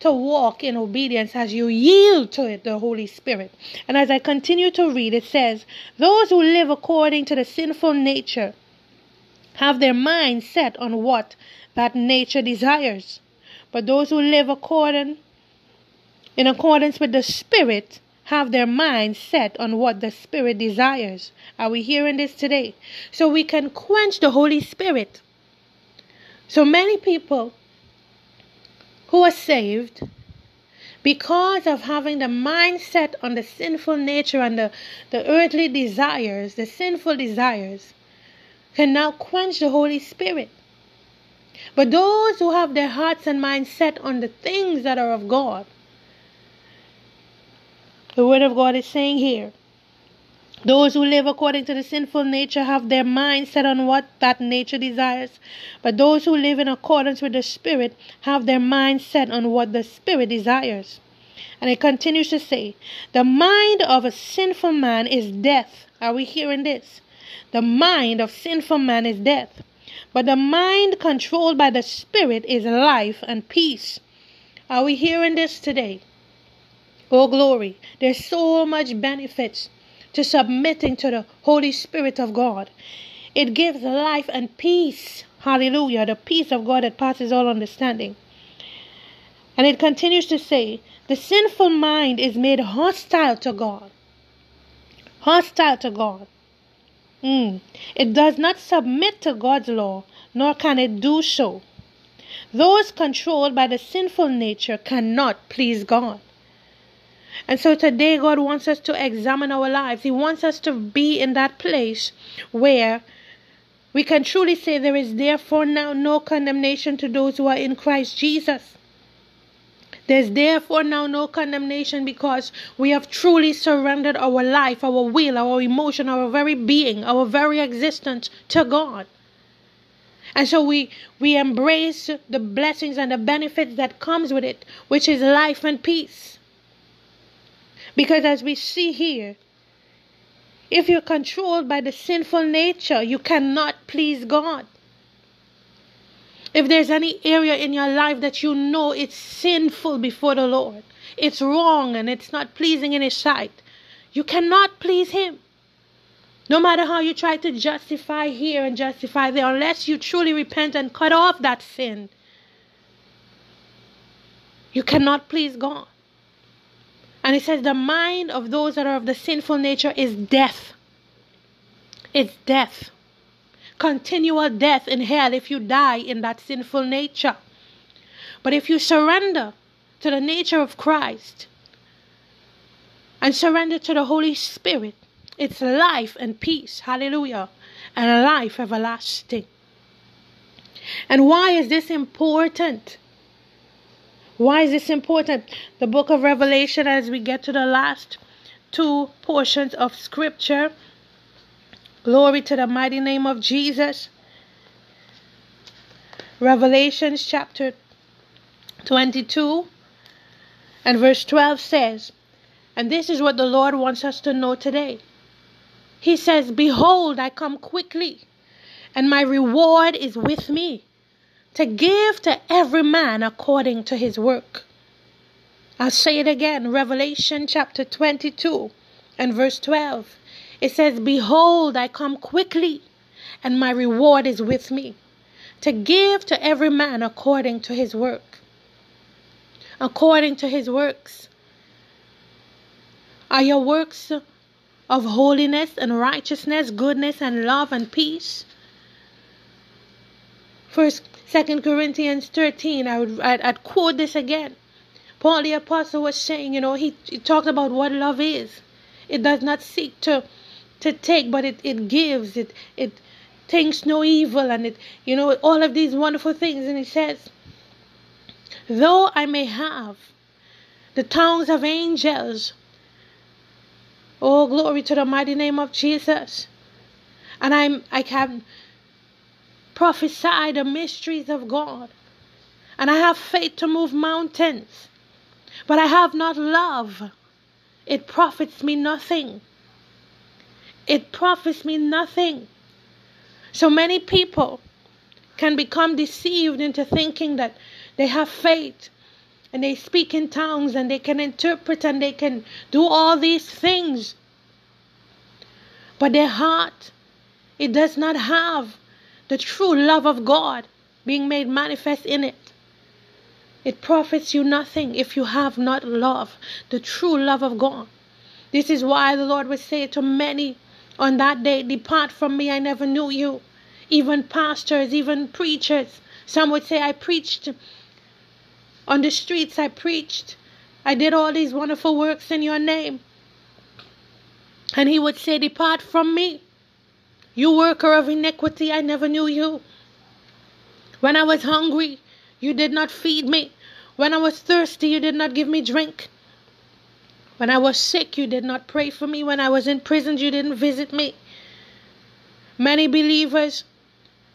to walk in obedience as you yield to it, the Holy Spirit. And as I continue to read, it says, Those who live according to the sinful nature have their mind set on what that nature desires. But those who live according in accordance with the Spirit have their mind set on what the Spirit desires. Are we hearing this today? So we can quench the Holy Spirit. So many people who are saved because of having the mindset on the sinful nature and the, the earthly desires, the sinful desires, can now quench the Holy Spirit. But those who have their hearts and minds set on the things that are of God, the Word of God is saying here. Those who live according to the sinful nature have their mind set on what that nature desires. But those who live in accordance with the Spirit have their mind set on what the Spirit desires. And it continues to say, The mind of a sinful man is death. Are we hearing this? The mind of sinful man is death. But the mind controlled by the Spirit is life and peace. Are we hearing this today? Oh, glory. There's so much benefits to submitting to the Holy Spirit of God. It gives life and peace. Hallelujah. The peace of God that passes all understanding. And it continues to say, the sinful mind is made hostile to God. Hostile to God. Mm. It does not submit to God's law, nor can it do so. Those controlled by the sinful nature cannot please God. And so today, God wants us to examine our lives. He wants us to be in that place where we can truly say there is therefore now no condemnation to those who are in Christ Jesus. There's therefore now no condemnation because we have truly surrendered our life, our will, our emotion, our very being, our very existence to God. And so we we embrace the blessings and the benefits that comes with it, which is life and peace. Because as we see here, if you're controlled by the sinful nature, you cannot please God. If there's any area in your life that you know it's sinful before the Lord, it's wrong and it's not pleasing in His sight, you cannot please Him. No matter how you try to justify here and justify there, unless you truly repent and cut off that sin, you cannot please God. And it says, the mind of those that are of the sinful nature is death. It's death. Continual death in hell if you die in that sinful nature. But if you surrender to the nature of Christ and surrender to the Holy Spirit, it's life and peace. Hallelujah. And life everlasting. And why is this important? Why is this important? The book of Revelation, as we get to the last two portions of scripture, glory to the mighty name of Jesus. Revelations chapter 22 and verse 12 says, and this is what the Lord wants us to know today. He says, Behold, I come quickly, and my reward is with me to give to every man according to his work. I'll say it again Revelation chapter 22 And verse 12, it says, Behold, I come quickly, and my reward is with me, to give to every man according to his work. According to his works. Are your works of holiness and righteousness, goodness and love and peace? First, Second Corinthians 13, I would I'd, I'd quote this again. Paul the apostle was saying, you know, he, he talked about what love is. It does not seek to to take, but it, it gives, it it thinks no evil and it you know all of these wonderful things and he says though I may have the tongues of angels Oh, glory to the mighty name of Jesus. And I'm I can prophesy the mysteries of God. And I have faith to move mountains. But I have not love. It profits me nothing. It profits me nothing. So many people can become deceived into thinking that they have faith and they speak in tongues and they can interpret and they can do all these things. But their heart, it does not have the true love of God being made manifest in it. It profits you nothing if you have not love, the true love of God. This is why the Lord would say to many on that day, Depart from me, I never knew you. Even pastors, even preachers. Some would say, I preached on the streets I preached. I did all these wonderful works in your name. And he would say, Depart from me, you worker of iniquity, I never knew you. When I was hungry, you did not feed me. When I was thirsty, you did not give me drink. When I was sick, you did not pray for me. When I was in prison, you didn't visit me. Many believers,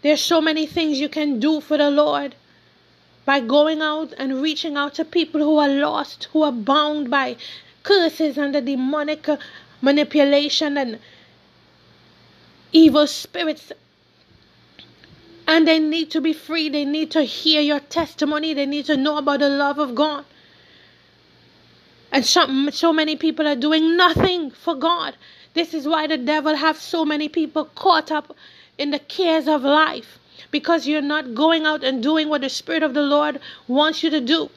there's so many things you can do for the Lord by going out and reaching out to people who are lost, who are bound by curses and the demonic manipulation and evil spirits. And they need to be free. They need to hear your testimony. They need to know about the love of God. And so, so many people are doing nothing for God. This is why the devil have so many people caught up in the cares of life because you're not going out and doing what the Spirit of the Lord wants you to do.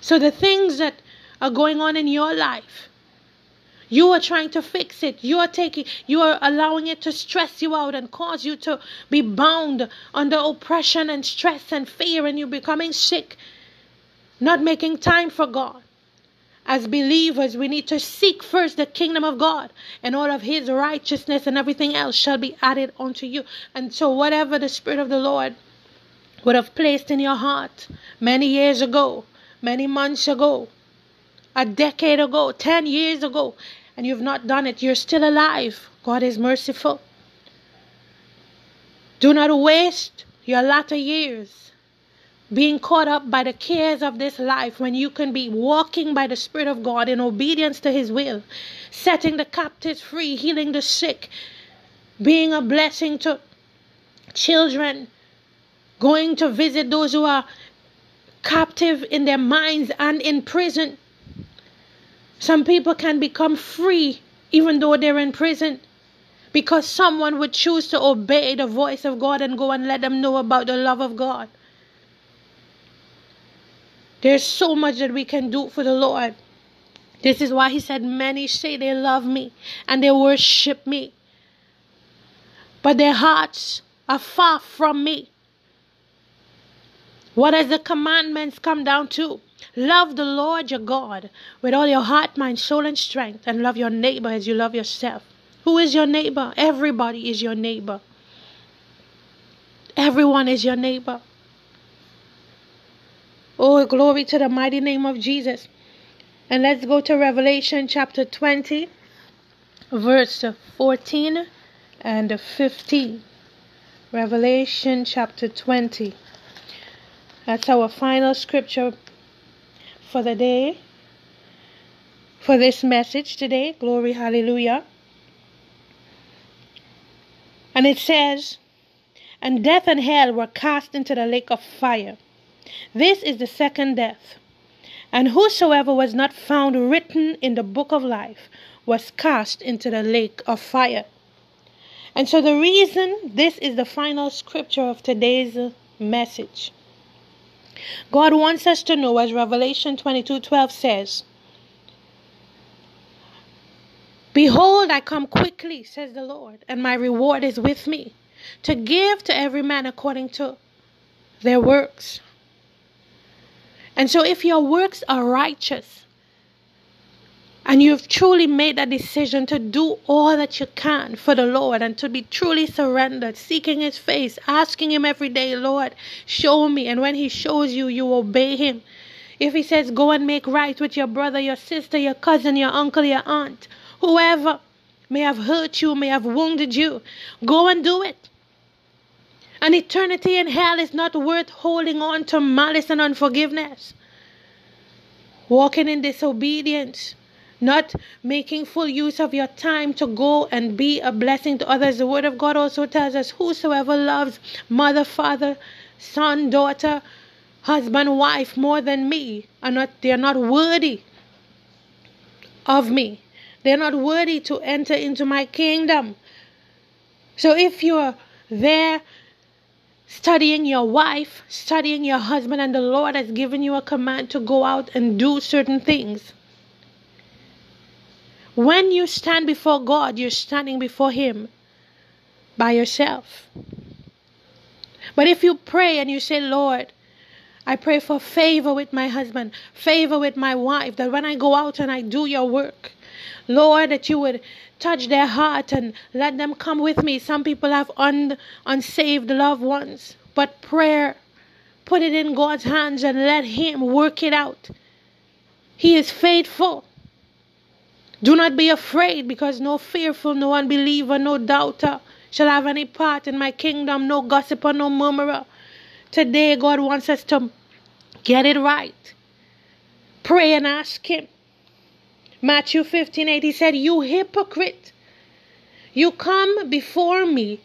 So, the things that are going on in your life, you are trying to fix it. You are taking, you are allowing it to stress you out and cause you to be bound under oppression and stress and fear, and you're becoming sick, not making time for God. As believers, we need to seek first the kingdom of God and all of His righteousness, and everything else shall be added unto you. And so, whatever the Spirit of the Lord would have placed in your heart many years ago, many months ago, a decade ago, 10 years ago, and you've not done it, you're still alive. God is merciful. Do not waste your latter years being caught up by the cares of this life when you can be walking by the Spirit of God in obedience to His will, setting the captives free, healing the sick, being a blessing to children, going to visit those who are captive in their minds and in prison. Some people can become free even though they're in prison because someone would choose to obey the voice of God and go and let them know about the love of God. There's so much that we can do for the Lord. This is why he said, Many say they love me and they worship me, but their hearts are far from me. What does the commandments come down to? Love the Lord your God with all your heart, mind, soul, and strength, and love your neighbor as you love yourself. Who is your neighbor? Everybody is your neighbor. Everyone is your neighbor. Oh, glory to the mighty name of Jesus. And let's go to Revelation chapter 20, verse 14 and 15. Revelation chapter 20. That's our final scripture for the day, for this message today. Glory, hallelujah. And it says, And death and hell were cast into the lake of fire. This is the second death. And whosoever was not found written in the book of life was cast into the lake of fire. And so, the reason this is the final scripture of today's message, God wants us to know, as Revelation 22 12 says, Behold, I come quickly, says the Lord, and my reward is with me, to give to every man according to their works. And so, if your works are righteous, and you've truly made that decision to do all that you can for the Lord and to be truly surrendered, seeking His face, asking Him every day, Lord, show me. And when He shows you, you obey Him. If He says, go and make right with your brother, your sister, your cousin, your uncle, your aunt, whoever may have hurt you, may have wounded you, go and do it. An eternity in hell is not worth holding on to malice and unforgiveness. Walking in disobedience, not making full use of your time to go and be a blessing to others. The Word of God also tells us whosoever loves mother, father, son, daughter, husband, wife more than me are not they are not worthy of me. They're not worthy to enter into my kingdom. So if you're there studying your wife, studying your husband, and the Lord has given you a command to go out and do certain things, when you stand before God, you're standing before Him by yourself. But if you pray and you say, Lord, I pray for favor with my husband, favor with my wife, that when I go out and I do your work, Lord, that you would touch their heart and let them come with me. Some people have un, unsaved loved ones, but prayer, put it in God's hands and let Him work it out. He is faithful. Do not be afraid, because no fearful, no unbeliever, no doubter shall have any part in my kingdom, no gossiper, no murmurer. Today, God wants us to get it right. Pray and ask Him. Matthew 15 8, he said, You hypocrite, you come before me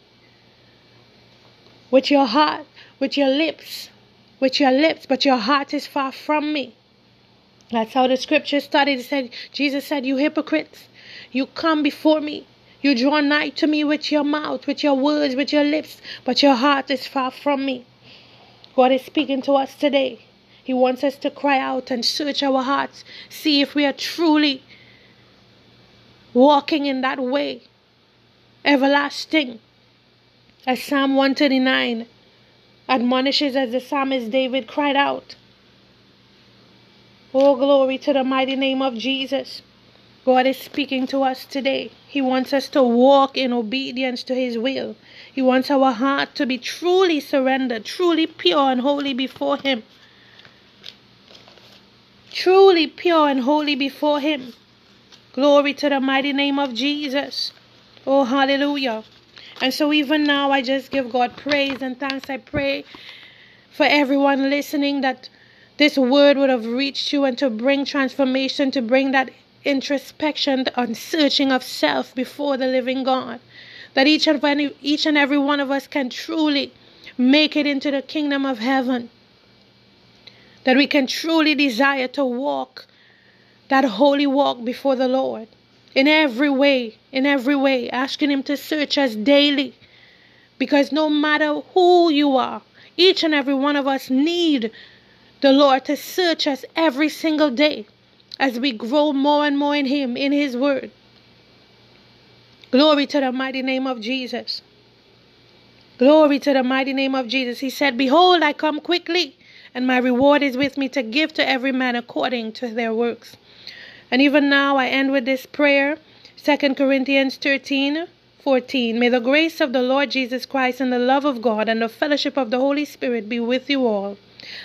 with your heart, with your lips, with your lips, but your heart is far from me. That's how the scripture started. It said, Jesus said, You hypocrites, you come before me. You draw nigh to me with your mouth, with your words, with your lips, but your heart is far from me. God is speaking to us today. He wants us to cry out and search our hearts, see if we are truly walking in that way, everlasting. As Psalm 139 admonishes as the psalmist David cried out. Oh, glory to the mighty name of Jesus. God is speaking to us today. He wants us to walk in obedience to His will. He wants our heart to be truly surrendered, truly pure and holy before Him. Truly pure and holy before Him. Glory to the mighty name of Jesus. Oh, hallelujah. And so, even now, I just give God praise and thanks. I pray for everyone listening that this word would have reached you and to bring transformation, to bring that introspection and searching of self before the living God. That each and, any, each and every one of us can truly make it into the kingdom of heaven. That we can truly desire to walk that holy walk before the Lord in every way, in every way, asking Him to search us daily. Because no matter who you are, each and every one of us need the Lord to search us every single day as we grow more and more in Him, in His Word. Glory to the mighty name of Jesus. Glory to the mighty name of Jesus. He said, Behold, I come quickly, and my reward is with me to give to every man according to their works. And even now I end with this prayer 2 Corinthians 13 14. May the grace of the Lord Jesus Christ and the love of God and the fellowship of the Holy Spirit be with you all.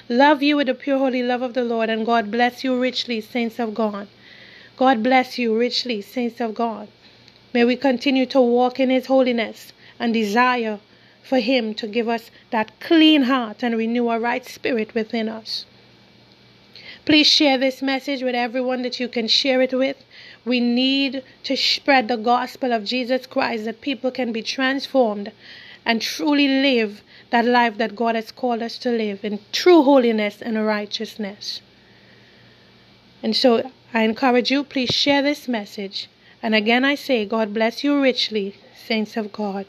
Love you with the pure holy love of the Lord, and God bless you richly, saints of God. God bless you richly, saints of God. May we continue to walk in His holiness and desire for Him to give us that clean heart and renew a right spirit within us. Please share this message with everyone that you can share it with. We need to spread the gospel of Jesus Christ that people can be transformed and truly live that life that God has called us to live in true holiness and righteousness. And so I encourage you, please share this message. And again, I say, God bless you richly, saints of God.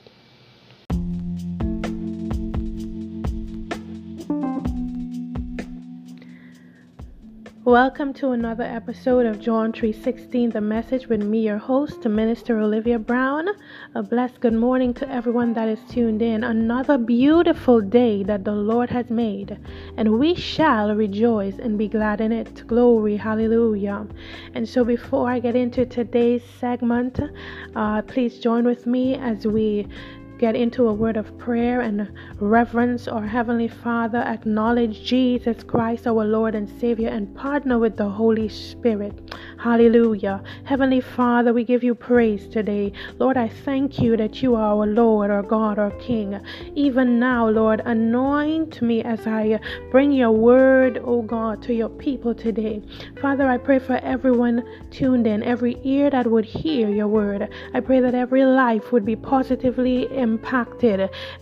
Welcome to another episode of John 3:16, the message with me, your host, Minister Olivia Brown. A blessed good morning to everyone that is tuned in. Another beautiful day that the Lord has made, and we shall rejoice and be glad in it. Glory, hallelujah. And so, before I get into today's segment, uh, please join with me as we get into a word of prayer and reverence our Heavenly Father, acknowledge Jesus Christ, our Lord and Savior, and partner with the Holy Spirit. Hallelujah. Heavenly Father, we give you praise today. Lord, I thank you that you are our Lord, our God, our King. Even now, Lord, anoint me as I bring your word, O God, to your people today. Father, I pray for everyone tuned in, every ear that would hear your word. I pray that every life would be positively impacted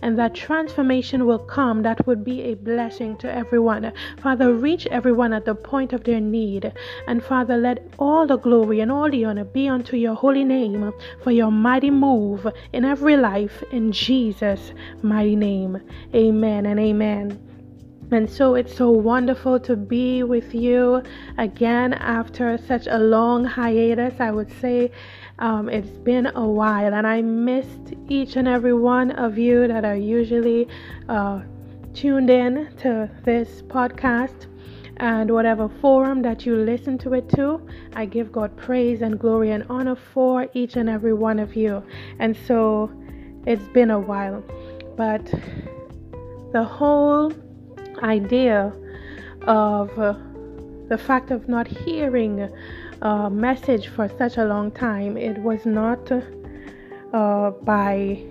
and that transformation will come that would be a blessing to everyone. Father, reach everyone at the point of their need. And Father, let all the glory and all the honor be unto your holy name for your mighty move in every life in Jesus' mighty name. Amen and amen. And so it's so wonderful to be with you again after such a long hiatus. I would say um, it's been a while, and I missed each and every one of you that are usually uh, tuned in to this podcast and whatever forum that you listen to it to. I give God praise and glory and honor for each and every one of you. And so it's been a while, but the whole idea of uh, the fact of not hearing a message for such a long time. It was not uh, by,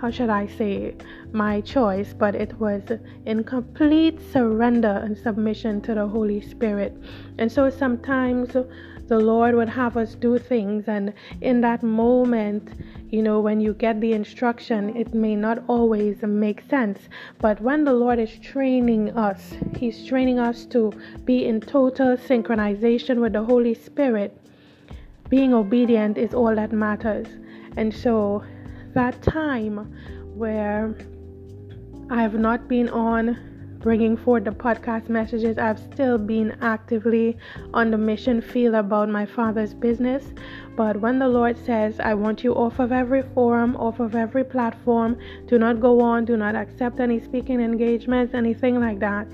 how should I say, my choice, but it was in complete surrender and submission to the Holy Spirit. And so sometimes the Lord would have us do things, and in that moment, you know, when you get the instruction, it may not always make sense. But when the Lord is training us, He's training us to be in total synchronization with the Holy Spirit. Being obedient is all that matters. And so, that time where I have not been on bringing forth the podcast messages, I've still been actively on the mission field about my father's business. But when the Lord says, I want you off of every forum, off of every platform, do not go on, do not accept any speaking engagements, anything like that,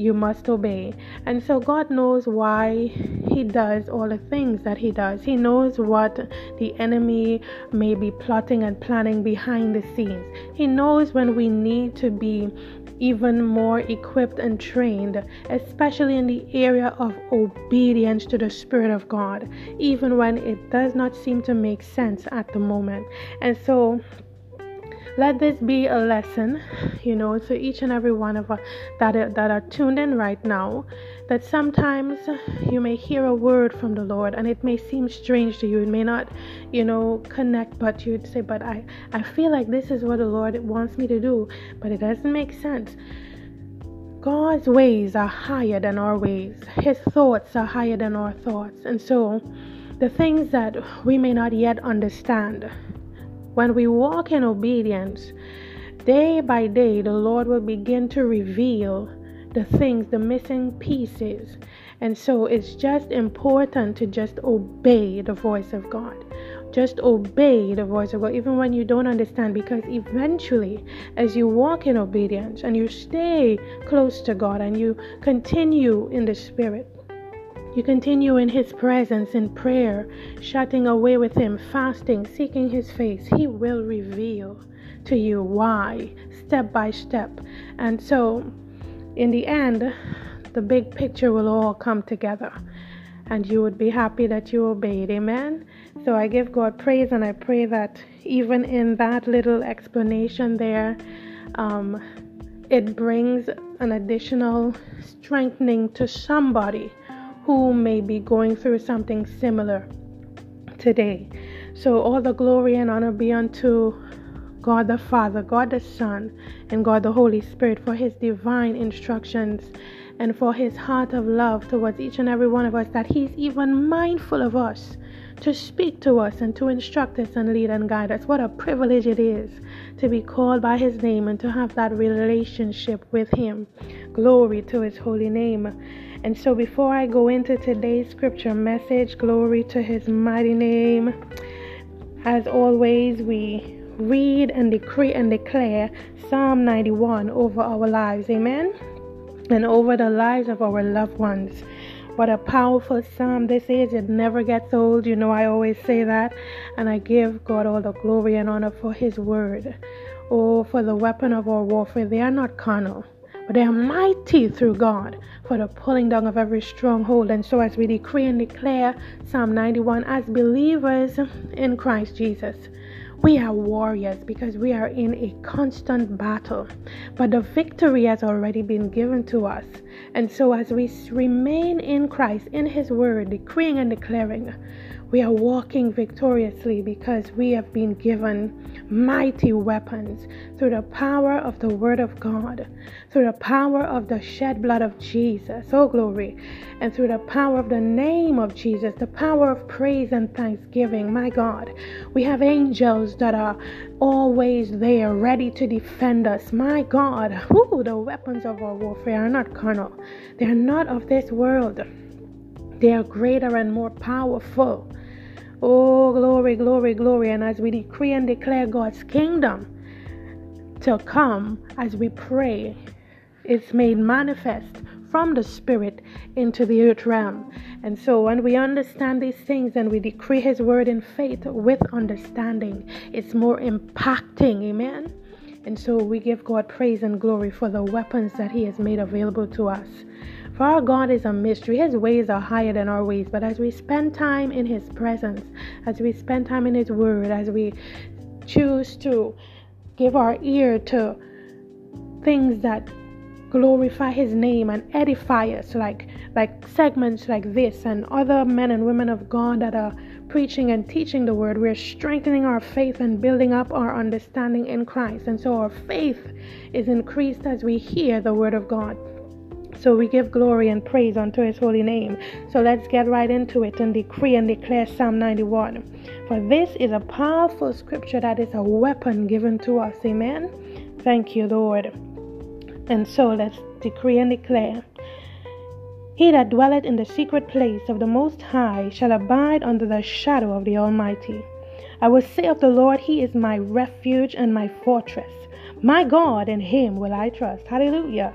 you must obey. And so God knows why He does all the things that He does. He knows what the enemy may be plotting and planning behind the scenes. He knows when we need to be even more equipped and trained, especially in the area of obedience to the Spirit of God, even when it does not seem to make sense at the moment. And so, let this be a lesson, you know, to each and every one of us that are, that are tuned in right now. That sometimes you may hear a word from the Lord and it may seem strange to you. It may not, you know, connect, but you'd say, "But I, I feel like this is what the Lord wants me to do," but it doesn't make sense. God's ways are higher than our ways. His thoughts are higher than our thoughts, and so the things that we may not yet understand when we walk in obedience, day by day, the Lord will begin to reveal the things, the missing pieces. And so it's just important to just obey the voice of God. Just obey the voice of God, even when you don't understand, because eventually, as you walk in obedience and you stay close to God and you continue in the Spirit, you continue in His presence in prayer, shutting away with Him, fasting, seeking His face. He will reveal to you why, step by step. And so, in the end, the big picture will all come together. And you would be happy that you obeyed. Amen. So I give God praise and I pray that even in that little explanation there, um, it brings an additional strengthening to somebody who may be going through something similar today. So, all the glory and honor be unto God the Father, God the Son, and God the Holy Spirit for His divine instructions and for his heart of love towards each and every one of us that he's even mindful of us to speak to us and to instruct us and lead and guide us. What a privilege it is to be called by his name and to have that relationship with him. Glory to his holy name. And so, before I go into today's scripture message, glory to his mighty name. As always, we read and decree and declare Psalm 91 over our lives. Amen. And over the lives of our loved ones. What a powerful psalm this is. It never gets old. You know, I always say that. And I give God all the glory and honor for His word. Oh, for the weapon of our warfare. They are not carnal, but they are mighty through God for the pulling down of every stronghold. And so, as we decree and declare Psalm 91 as believers in Christ Jesus, we are warriors because we are in a constant battle, but the victory has already been given to us. And so, as we remain in Christ, in His Word, decreeing and declaring, we are walking victoriously because we have been given mighty weapons through the power of the Word of God, through the power of the shed blood of Jesus, oh glory, and through the power of the name of Jesus, the power of praise and thanksgiving. My God, we have angels that are always there, ready to defend us. My God, whoo, the weapons of our warfare are not carnal, they are not of this world. They are greater and more powerful Oh, glory, glory, glory. And as we decree and declare God's kingdom to come, as we pray, it's made manifest from the spirit into the earth realm. And so when we understand these things and we decree his word in faith with understanding, it's more impacting. Amen. And so we give God praise and glory for the weapons that he has made available to us. For our God is a mystery. His ways are higher than our ways. But as we spend time in His presence, as we spend time in His Word, as we choose to give our ear to things that glorify his name and edify us like like segments like this and other men and women of God that are preaching and teaching the word we're strengthening our faith and building up our understanding in Christ and so our faith is increased as we hear the word of God so we give glory and praise unto his holy name. So let's get right into it and decree and declare Psalm 91. For this is a powerful scripture that is a weapon given to us. Amen. Thank you, Lord. And so let's decree and declare. He that dwelleth in the secret place of the Most High shall abide under the shadow of the Almighty. I will say of the Lord, He is my refuge and my fortress. My God, in Him will I trust. Hallelujah.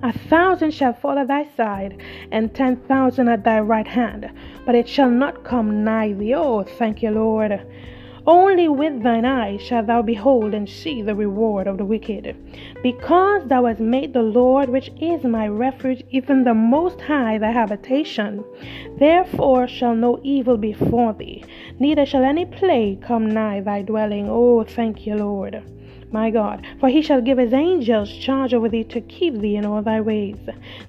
A thousand shall fall at thy side, and ten thousand at thy right hand, but it shall not come nigh thee. Oh, thank you, Lord. Only with thine eyes shalt thou behold and see the reward of the wicked. Because thou hast made the Lord, which is my refuge, even the Most High, thy habitation, therefore shall no evil befall thee, neither shall any plague come nigh thy dwelling. Oh, thank you, Lord my God. For he shall give his angels charge over thee to keep thee in all thy ways.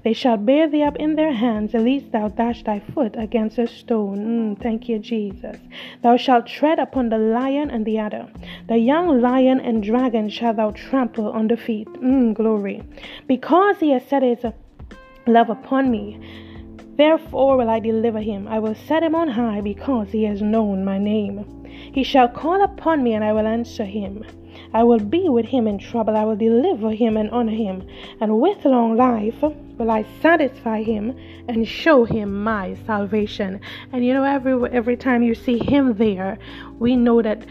They shall bear thee up in their hands, lest thou dash thy foot against a stone. Mm, thank you, Jesus. Thou shalt tread upon the lion and the adder. The young lion and dragon shall thou trample under feet. Mm, glory. Because he has set his love upon me. Therefore will I deliver him. I will set him on high because he has known my name. He shall call upon me, and I will answer him. I will be with him in trouble. I will deliver him and honor him. And with long life will I satisfy him and show him my salvation. And you know, every every time you see him there, we know that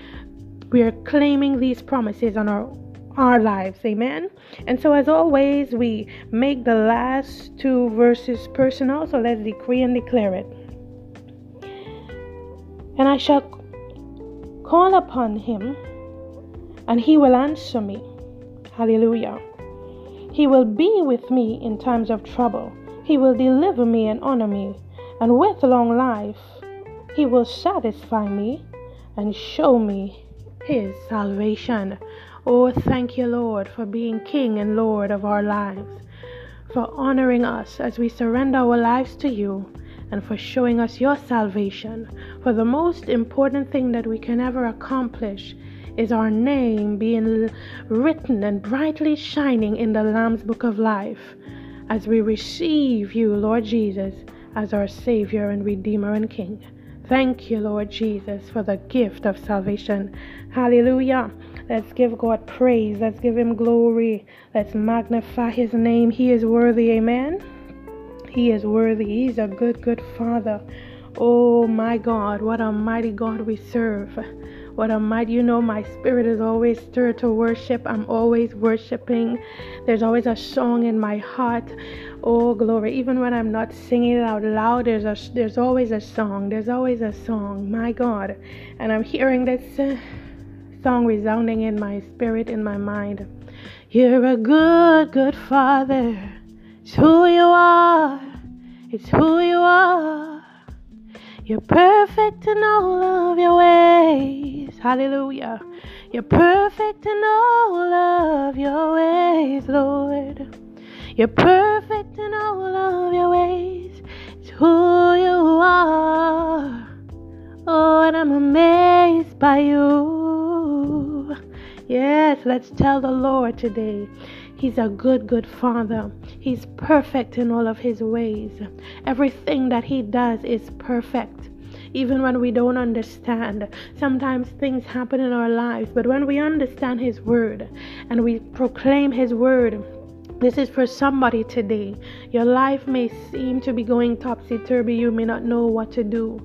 we are claiming these promises on our our lives. Amen. And so, as always, we make the last two verses personal. So let's decree and declare it. And I shall call upon him and he will answer me. Hallelujah. He will be with me in times of trouble. He will deliver me and honor me, and with long life He will satisfy me and show me His salvation. Oh, thank you, Lord, for being King and Lord of our lives, for honoring us as we surrender our lives to you, and for showing us your salvation. For the most important thing that we can ever accomplish is our name being written and brightly shining in the Lamb's Book of Life as we receive you, Lord Jesus, as our Savior and Redeemer and King. Thank you, Lord Jesus, for the gift of salvation. Hallelujah. Let's give God praise. Let's give Him glory. Let's magnify His name. He is worthy. Amen. He is worthy. He's a good, good Father. Oh my God, what a mighty God we serve. What a mighty, you know, my spirit is always stirred to worship. I'm always worshiping. There's always a song in my heart. Oh, glory. Even when I'm not singing it out loud, there's, a, there's always a song. There's always a song. My God. And I'm hearing this uh, song resounding in my spirit, in my mind. You're a good, good father. It's who you are. It's who you are. You're perfect in all of your ways. Hallelujah. You're perfect in all of your ways, Lord. You're perfect in all of your ways. It's who you are. Oh, and I'm amazed by you. Yes, let's tell the Lord today. He's a good, good Father. He's perfect in all of His ways. Everything that He does is perfect. Even when we don't understand, sometimes things happen in our lives, but when we understand His Word and we proclaim His Word, this is for somebody today. Your life may seem to be going topsy turvy. You may not know what to do.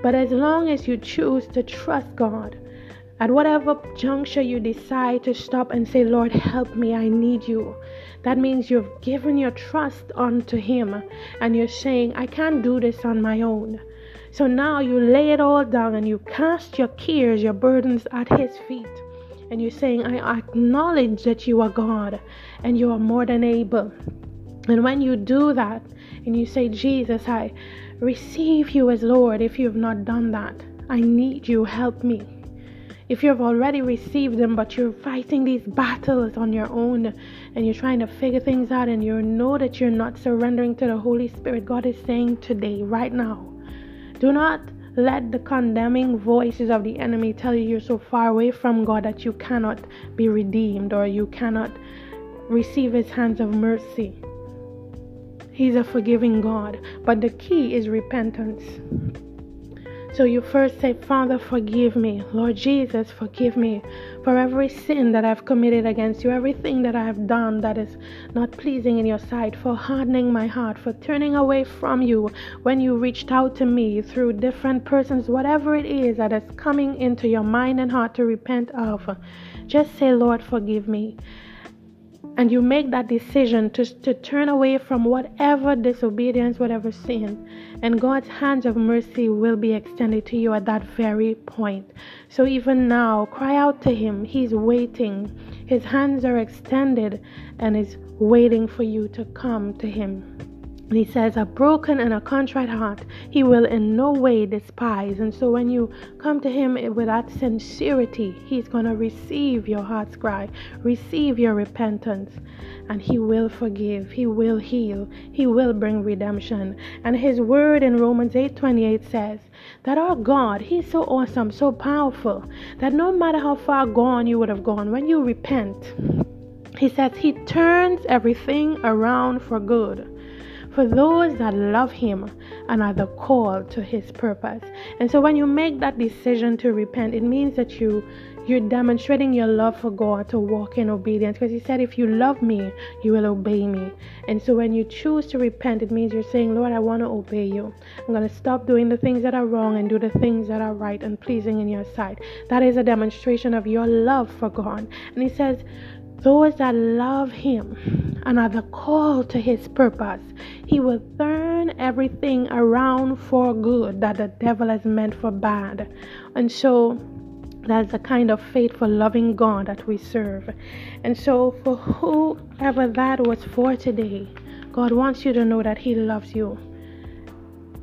But as long as you choose to trust God, at whatever juncture you decide to stop and say, Lord, help me, I need you. That means you've given your trust unto Him and you're saying, I can't do this on my own. So now you lay it all down and you cast your cares, your burdens at His feet. And you're saying, I acknowledge that you are God and you are more than able. And when you do that and you say, Jesus, I receive you as Lord, if you have not done that, I need you, help me if you've already received them but you're fighting these battles on your own and you're trying to figure things out and you know that you're not surrendering to the Holy Spirit, God is saying today, right now, do not let the condemning voices of the enemy tell you you're so far away from God that you cannot be redeemed or you cannot receive His hands of mercy. He's a forgiving God, but the key is repentance. So you first say, Father, forgive me. Lord Jesus, forgive me for every sin that I've committed against you, everything that I have done that is not pleasing in your sight, for hardening my heart, for turning away from you when you reached out to me through different persons, whatever it is that is coming into your mind and heart to repent of. Just say, Lord, forgive me and you make that decision to, to turn away from whatever disobedience, whatever sin, and God's hands of mercy will be extended to you at that very point. So even now, cry out to Him. He's waiting. His hands are extended and is waiting for you to come to Him. He says, A broken and a contrite heart he will in no way despise. And so when you come to him with that sincerity, he's going to receive your heart's cry, receive your repentance, and he will forgive, he will heal, he will bring redemption. And his word in Romans 8:28 says that our God, he's so awesome, so powerful, that no matter how far gone you would have gone, when you repent, he says he turns everything around for good for those that love Him and are the called to His purpose. And so when you make that decision to repent, it means that you you're demonstrating your love for God to walk in obedience because He said, If you love me, you will obey me. And so when you choose to repent, it means you're saying, Lord, I want to obey you. I'm going to stop doing the things that are wrong and do the things that are right and pleasing in your sight. That is a demonstration of your love for God. And He says, those that love him and are the call to his purpose, he will turn everything around for good that the devil has meant for bad. And so that's the kind of faithful, loving God that we serve. And so, for whoever that was for today, God wants you to know that He loves you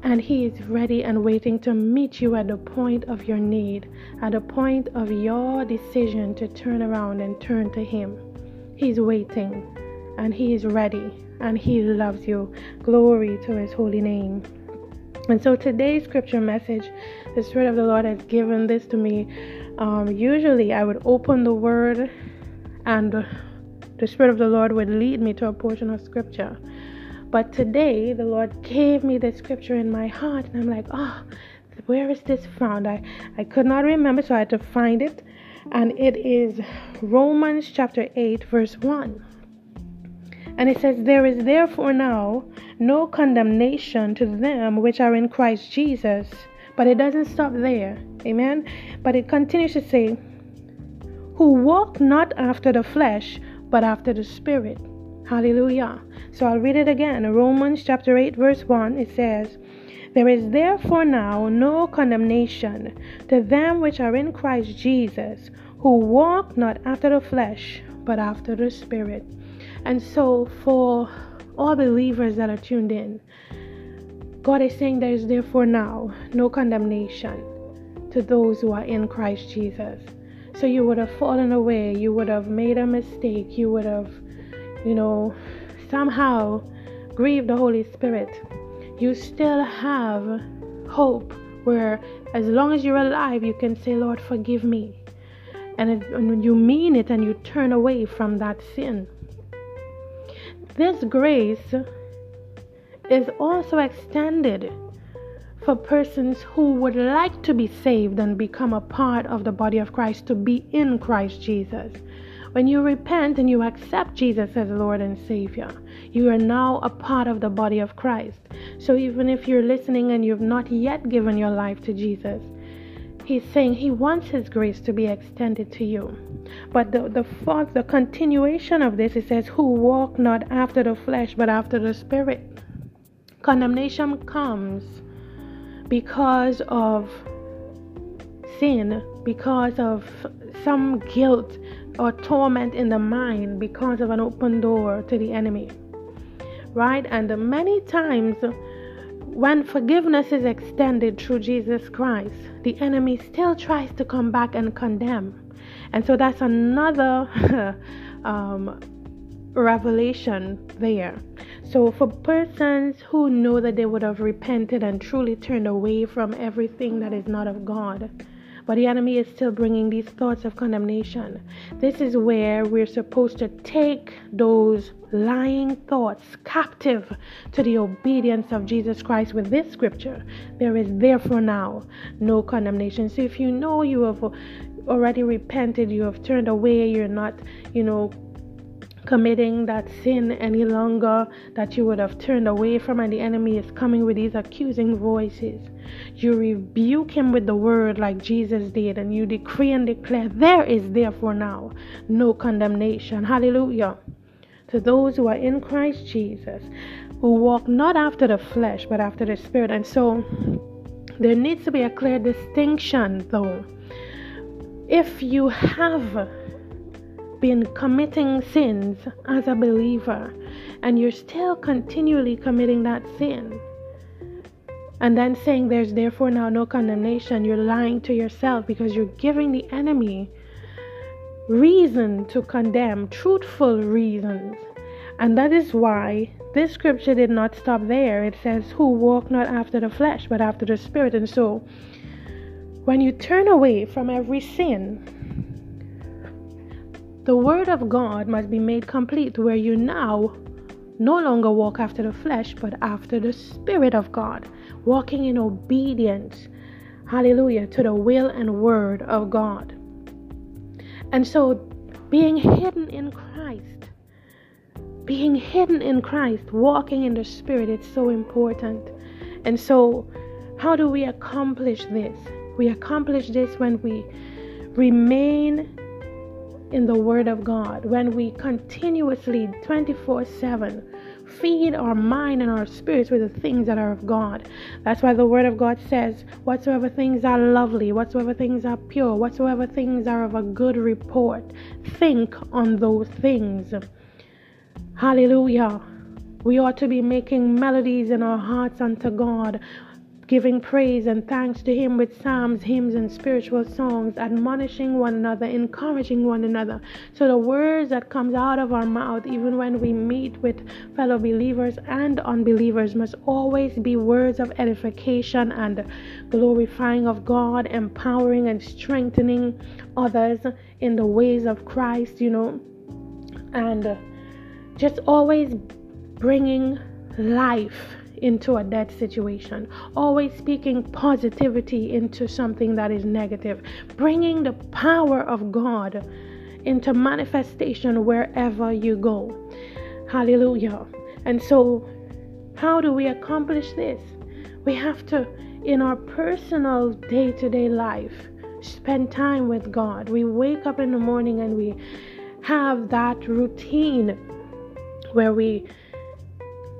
And He is ready and waiting to meet you at the point of your need, at the point of your decision to turn around and turn to Him. He's waiting and He is ready and He loves you. Glory to His holy name. And so today's scripture message, the Spirit of the Lord has given this to me. Um, usually I would open the Word and the Spirit of the Lord would lead me to a portion of scripture. But today, the Lord gave me the scripture in my heart, and I'm like, oh, where is this found? I, I could not remember, so I had to find it. And it is Romans chapter 8, verse 1. And it says, There is therefore now no condemnation to them which are in Christ Jesus. But it doesn't stop there. Amen. But it continues to say, Who walk not after the flesh, but after the Spirit. Hallelujah. So I'll read it again. Romans chapter 8, verse 1, it says, There is therefore now no condemnation to them which are in Christ Jesus, who walk not after the flesh, but after the Spirit. And so, for all believers that are tuned in, God is saying there is therefore now no condemnation to those who are in Christ Jesus. So you would have fallen away, you would have made a mistake, you would have, you know, somehow grieve the Holy Spirit. You still have hope where, as long as you're alive, you can say, Lord, forgive me. And, when you mean it and you turn away from that sin. This grace is also extended for persons who would like to be saved and become a part of the body of Christ, to be in Christ Jesus. When you repent and you accept Jesus as Lord and Savior, you are now a part of the body of Christ. So even if you're listening and you've not yet given your life to Jesus, He's saying He wants His grace to be extended to you. But the, the fourth, the continuation of this, it says, Who walk not after the flesh, but after the Spirit. Condemnation comes because of sin, because of some guilt or torment in the mind, because of an open door to the enemy. Right? And many times, when forgiveness is extended through Jesus Christ, the enemy still tries to come back and condemn. And so that's another um, revelation there. So, for persons who know that they would have repented and truly turned away from everything that is not of God, but the enemy is still bringing these thoughts of condemnation, this is where we're supposed to take those lying thoughts captive to the obedience of Jesus Christ with this scripture. There is therefore now no condemnation. So, if you know you have already repented, you have turned away, you're not, you know, committing that sin any longer that you would have turned away from, and the enemy is coming with these accusing voices. You rebuke him with the word like Jesus did, and you decree and declare, There is therefore now no condemnation. Hallelujah. To those who are in Christ Jesus, who walk not after the flesh, but after the Spirit. And so there needs to be a clear distinction, though. If you have been committing sins as a believer and you're still continually committing that sin, and then saying there's therefore now no condemnation, you're lying to yourself because you're giving the enemy reason to condemn, truthful reasons. And that is why this scripture did not stop there. It says, Who walk not after the flesh, but after the spirit. And so, when you turn away from every sin, the Word of God must be made complete, where you now no longer walk after the flesh, but after the Spirit of God, walking in obedience, hallelujah, to the will and word of God. And so, being hidden in Christ, being hidden in Christ, walking in the Spirit, it's so important. And so, how do we accomplish this? We accomplish this when we remain in the Word of God, when we continuously 24 7 feed our mind and our spirits with the things that are of God. That's why the Word of God says, Whatsoever things are lovely, whatsoever things are pure, whatsoever things are of a good report, think on those things. Hallelujah. We ought to be making melodies in our hearts unto God giving praise and thanks to Him with psalms, hymns, and spiritual songs, admonishing one another, encouraging one another. So the words that comes out of our mouth, even when we meet with fellow believers and unbelievers, must always be words of edification and glorifying of God, empowering and strengthening others in the ways of Christ, you know, and just always bringing life into a dead situation, always speaking positivity into something that is negative, bringing the power of God into manifestation wherever you go. Hallelujah. And so, how do we accomplish this? We have to, in our personal day to day life, spend time with God. We wake up in the morning and we have that routine where we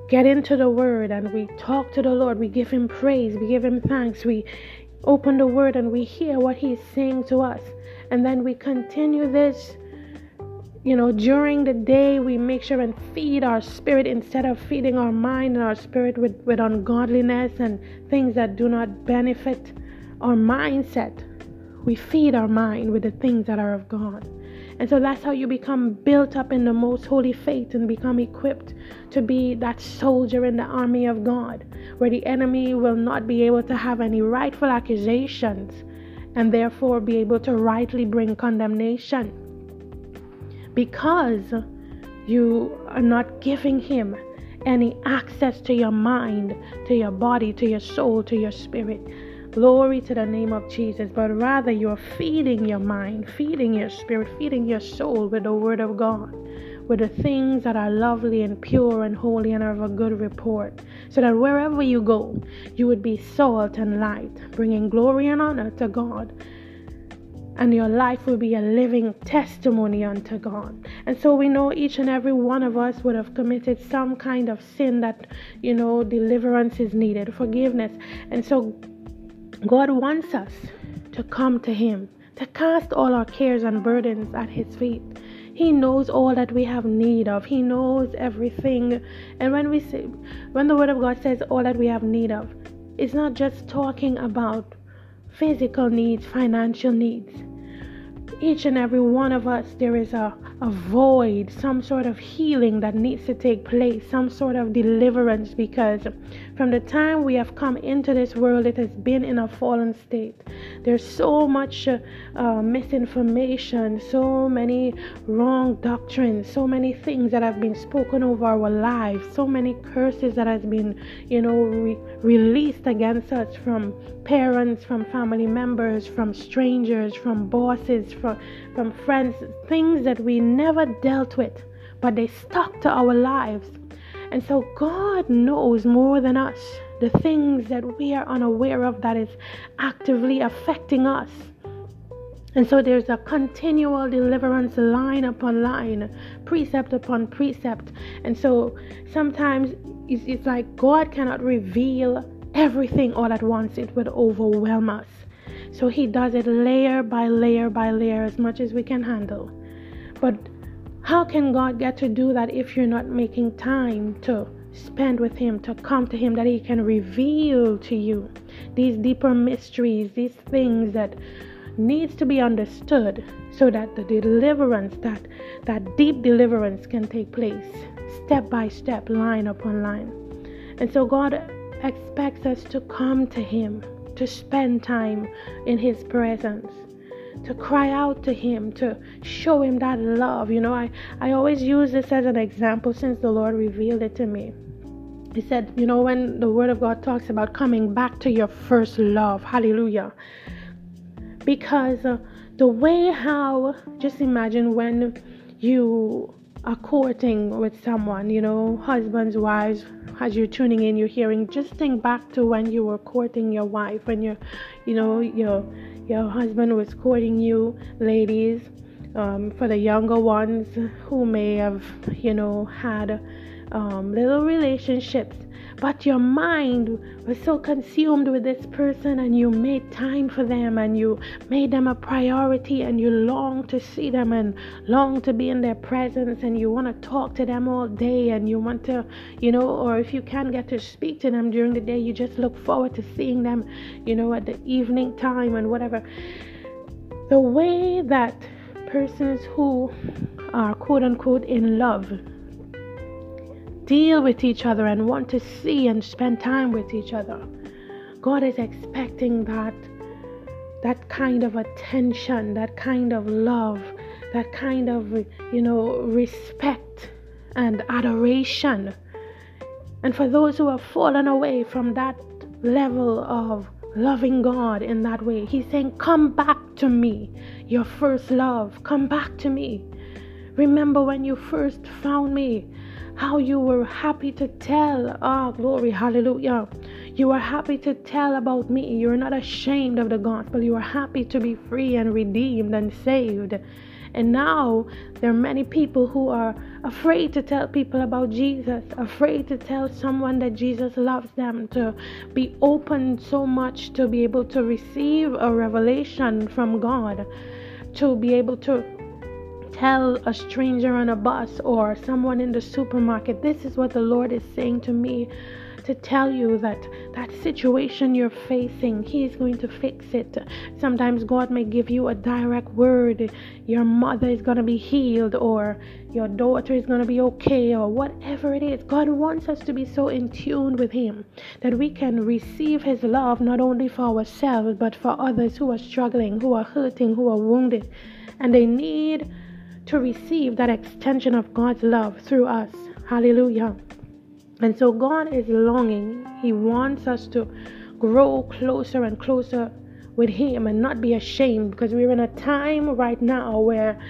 get into the Word and we talk to the Lord. We give Him praise. We give Him thanks. We open the Word and we hear what He's saying to us. And then we continue this. You know, during the day, we make sure and feed our spirit instead of feeding our mind and our spirit with, with ungodliness and things that do not benefit our mindset. We feed our mind with the things that are of God. And so that's how you become built up in the most holy faith and become equipped to be that soldier in the army of God, where the enemy will not be able to have any rightful accusations and therefore be able to rightly bring condemnation. Because you are not giving him any access to your mind, to your body, to your soul, to your spirit. Glory to the name of Jesus. But rather, you're feeding your mind, feeding your spirit, feeding your soul with the Word of God, with the things that are lovely and pure and holy and of a good report. So that wherever you go, you would be salt and light, bringing glory and honor to God and your life will be a living testimony unto God. And so we know each and every one of us would have committed some kind of sin that, you know, deliverance is needed, forgiveness. And so God wants us to come to Him, to cast all our cares and burdens at His feet. He knows all that we have need of. He knows everything. And when we say, when the Word of God says all that we have need of, it's not just talking about physical needs, financial needs. Each and every one of us, there is a a void, some sort of healing that needs to take place, some sort of deliverance, because from the time we have come into this world, it has been in a fallen state. There's so much uh, uh, misinformation, so many wrong doctrines, so many things that have been spoken over our lives, so many curses that has been, you know, re- released against us from parents, from family members, from strangers, from bosses, from from friends, things that we never dealt with, but they stuck to our lives. And so God knows more than us the things that we are unaware of that is actively affecting us. And so there's a continual deliverance line upon line, precept upon precept. And so sometimes it's, it's like God cannot reveal everything all at once, it would overwhelm us. So he does it layer by layer by layer as much as we can handle. But how can God get to do that if you're not making time to spend with him, to come to him that he can reveal to you these deeper mysteries, these things that needs to be understood so that the deliverance that that deep deliverance can take place step by step line upon line. And so god expects us to come to him to spend time in His presence, to cry out to Him, to show Him that love. You know, I, I always use this as an example since the Lord revealed it to me. He said, you know, when the Word of God talks about coming back to your first love, hallelujah. Because uh, the way how, just imagine when you are courting with someone, you know, husbands, wives, as you're tuning in, you're hearing, just think back to when you were courting your wife, when your, you know, your your husband was courting you, ladies. Um, for the younger ones who may have, you know, had um, little relationships, but your mind was so consumed with this person and you made time for them and you made them a priority and you long to see them and long to be in their presence and you want to talk to them all day and you want to, you know, or if you can't get to speak to them during the day, you just look forward to seeing them, you know, at the evening time and whatever. The way that persons who are quote unquote in love deal with each other and want to see and spend time with each other. God is expecting that that kind of attention, that kind of love, that kind of you know respect and adoration. And for those who have fallen away from that level of loving God in that way, He's saying, Come back to me, your first love. Come back to me. Remember when you first found me how you were happy to tell. Ah, oh, glory, hallelujah. You are happy to tell about me. You're not ashamed of the gospel. You are happy to be free and redeemed and saved. And now there are many people who are afraid to tell people about Jesus, afraid to tell someone that Jesus loves them, to be open so much to be able to receive a revelation from God, to be able to tell a stranger on a bus or someone in the supermarket, this is what the Lord is saying to me to tell you that that situation you're facing, He is going to fix it. Sometimes God may give you a direct word. Your mother is going to be healed, or your daughter is going to be okay, or whatever it is. God wants us to be so in tune with Him that we can receive His love not only for ourselves, but for others who are struggling, who are hurting, who are wounded, and they need to receive that extension of God's love through us. Hallelujah. And so God is longing. He wants us to grow closer and closer with Him and not be ashamed because we're in a time right now where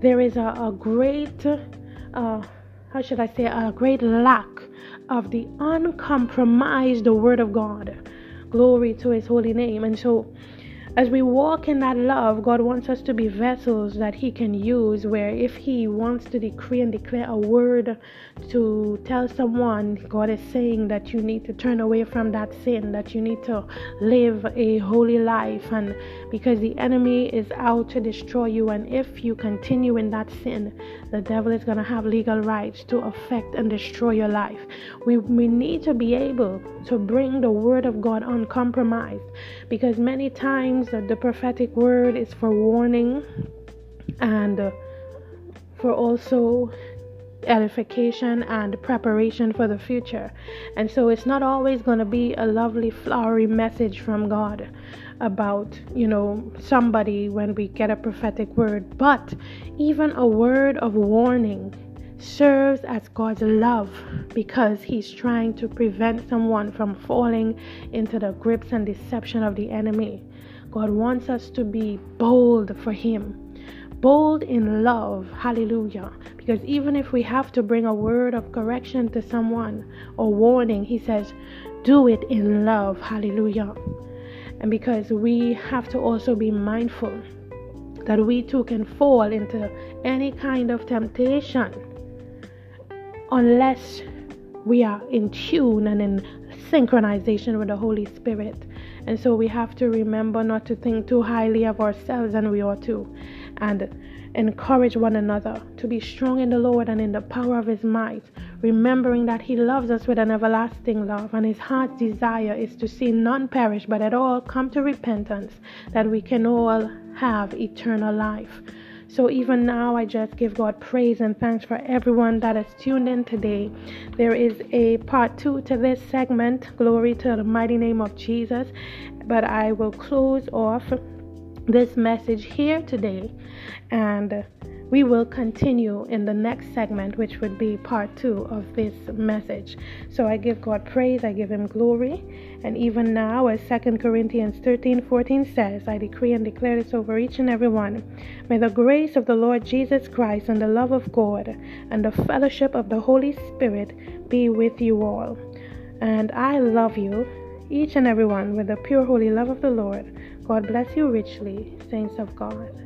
there is a, a great, uh, how should I say, a great lack of the uncompromised Word of God. Glory to His holy name. And so as we walk in that love, God wants us to be vessels that He can use. Where if He wants to decree and declare a word to tell someone, God is saying that you need to turn away from that sin, that you need to live a holy life. And because the enemy is out to destroy you, and if you continue in that sin, the devil is going to have legal rights to affect and destroy your life. We, we need to be able to bring the word of God uncompromised because many times that the prophetic word is for warning and uh, for also edification and preparation for the future. And so it's not always going to be a lovely, flowery message from God about, you know, somebody when we get a prophetic word, but even a word of warning serves as God's love because He's trying to prevent someone from falling into the grips and deception of the enemy. God wants us to be bold for Him, bold in love. Hallelujah. Because even if we have to bring a word of correction to someone or warning, He says, do it in love. Hallelujah. And because we have to also be mindful that we too can fall into any kind of temptation unless we are in tune and in synchronization with the Holy Spirit. And so we have to remember not to think too highly of ourselves than we ought to, and encourage one another to be strong in the Lord and in the power of His might, remembering that He loves us with an everlasting love, and His heart's desire is to see none perish, but at all come to repentance, that we can all have eternal life. So even now, I just give God praise and thanks for everyone that is tuned in today. There is a part two to this segment. Glory to the mighty name of Jesus. But I will close off this message here today and we will continue in the next segment, which would be part two of this message. So I give God praise, I give Him glory. And even now, as 2 Corinthians 13 14 says, I decree and declare this over each and every one. May the grace of the Lord Jesus Christ and the love of God and the fellowship of the Holy Spirit be with you all. And I love you, each and every one, with the pure, holy love of the Lord. God bless you richly, saints of God.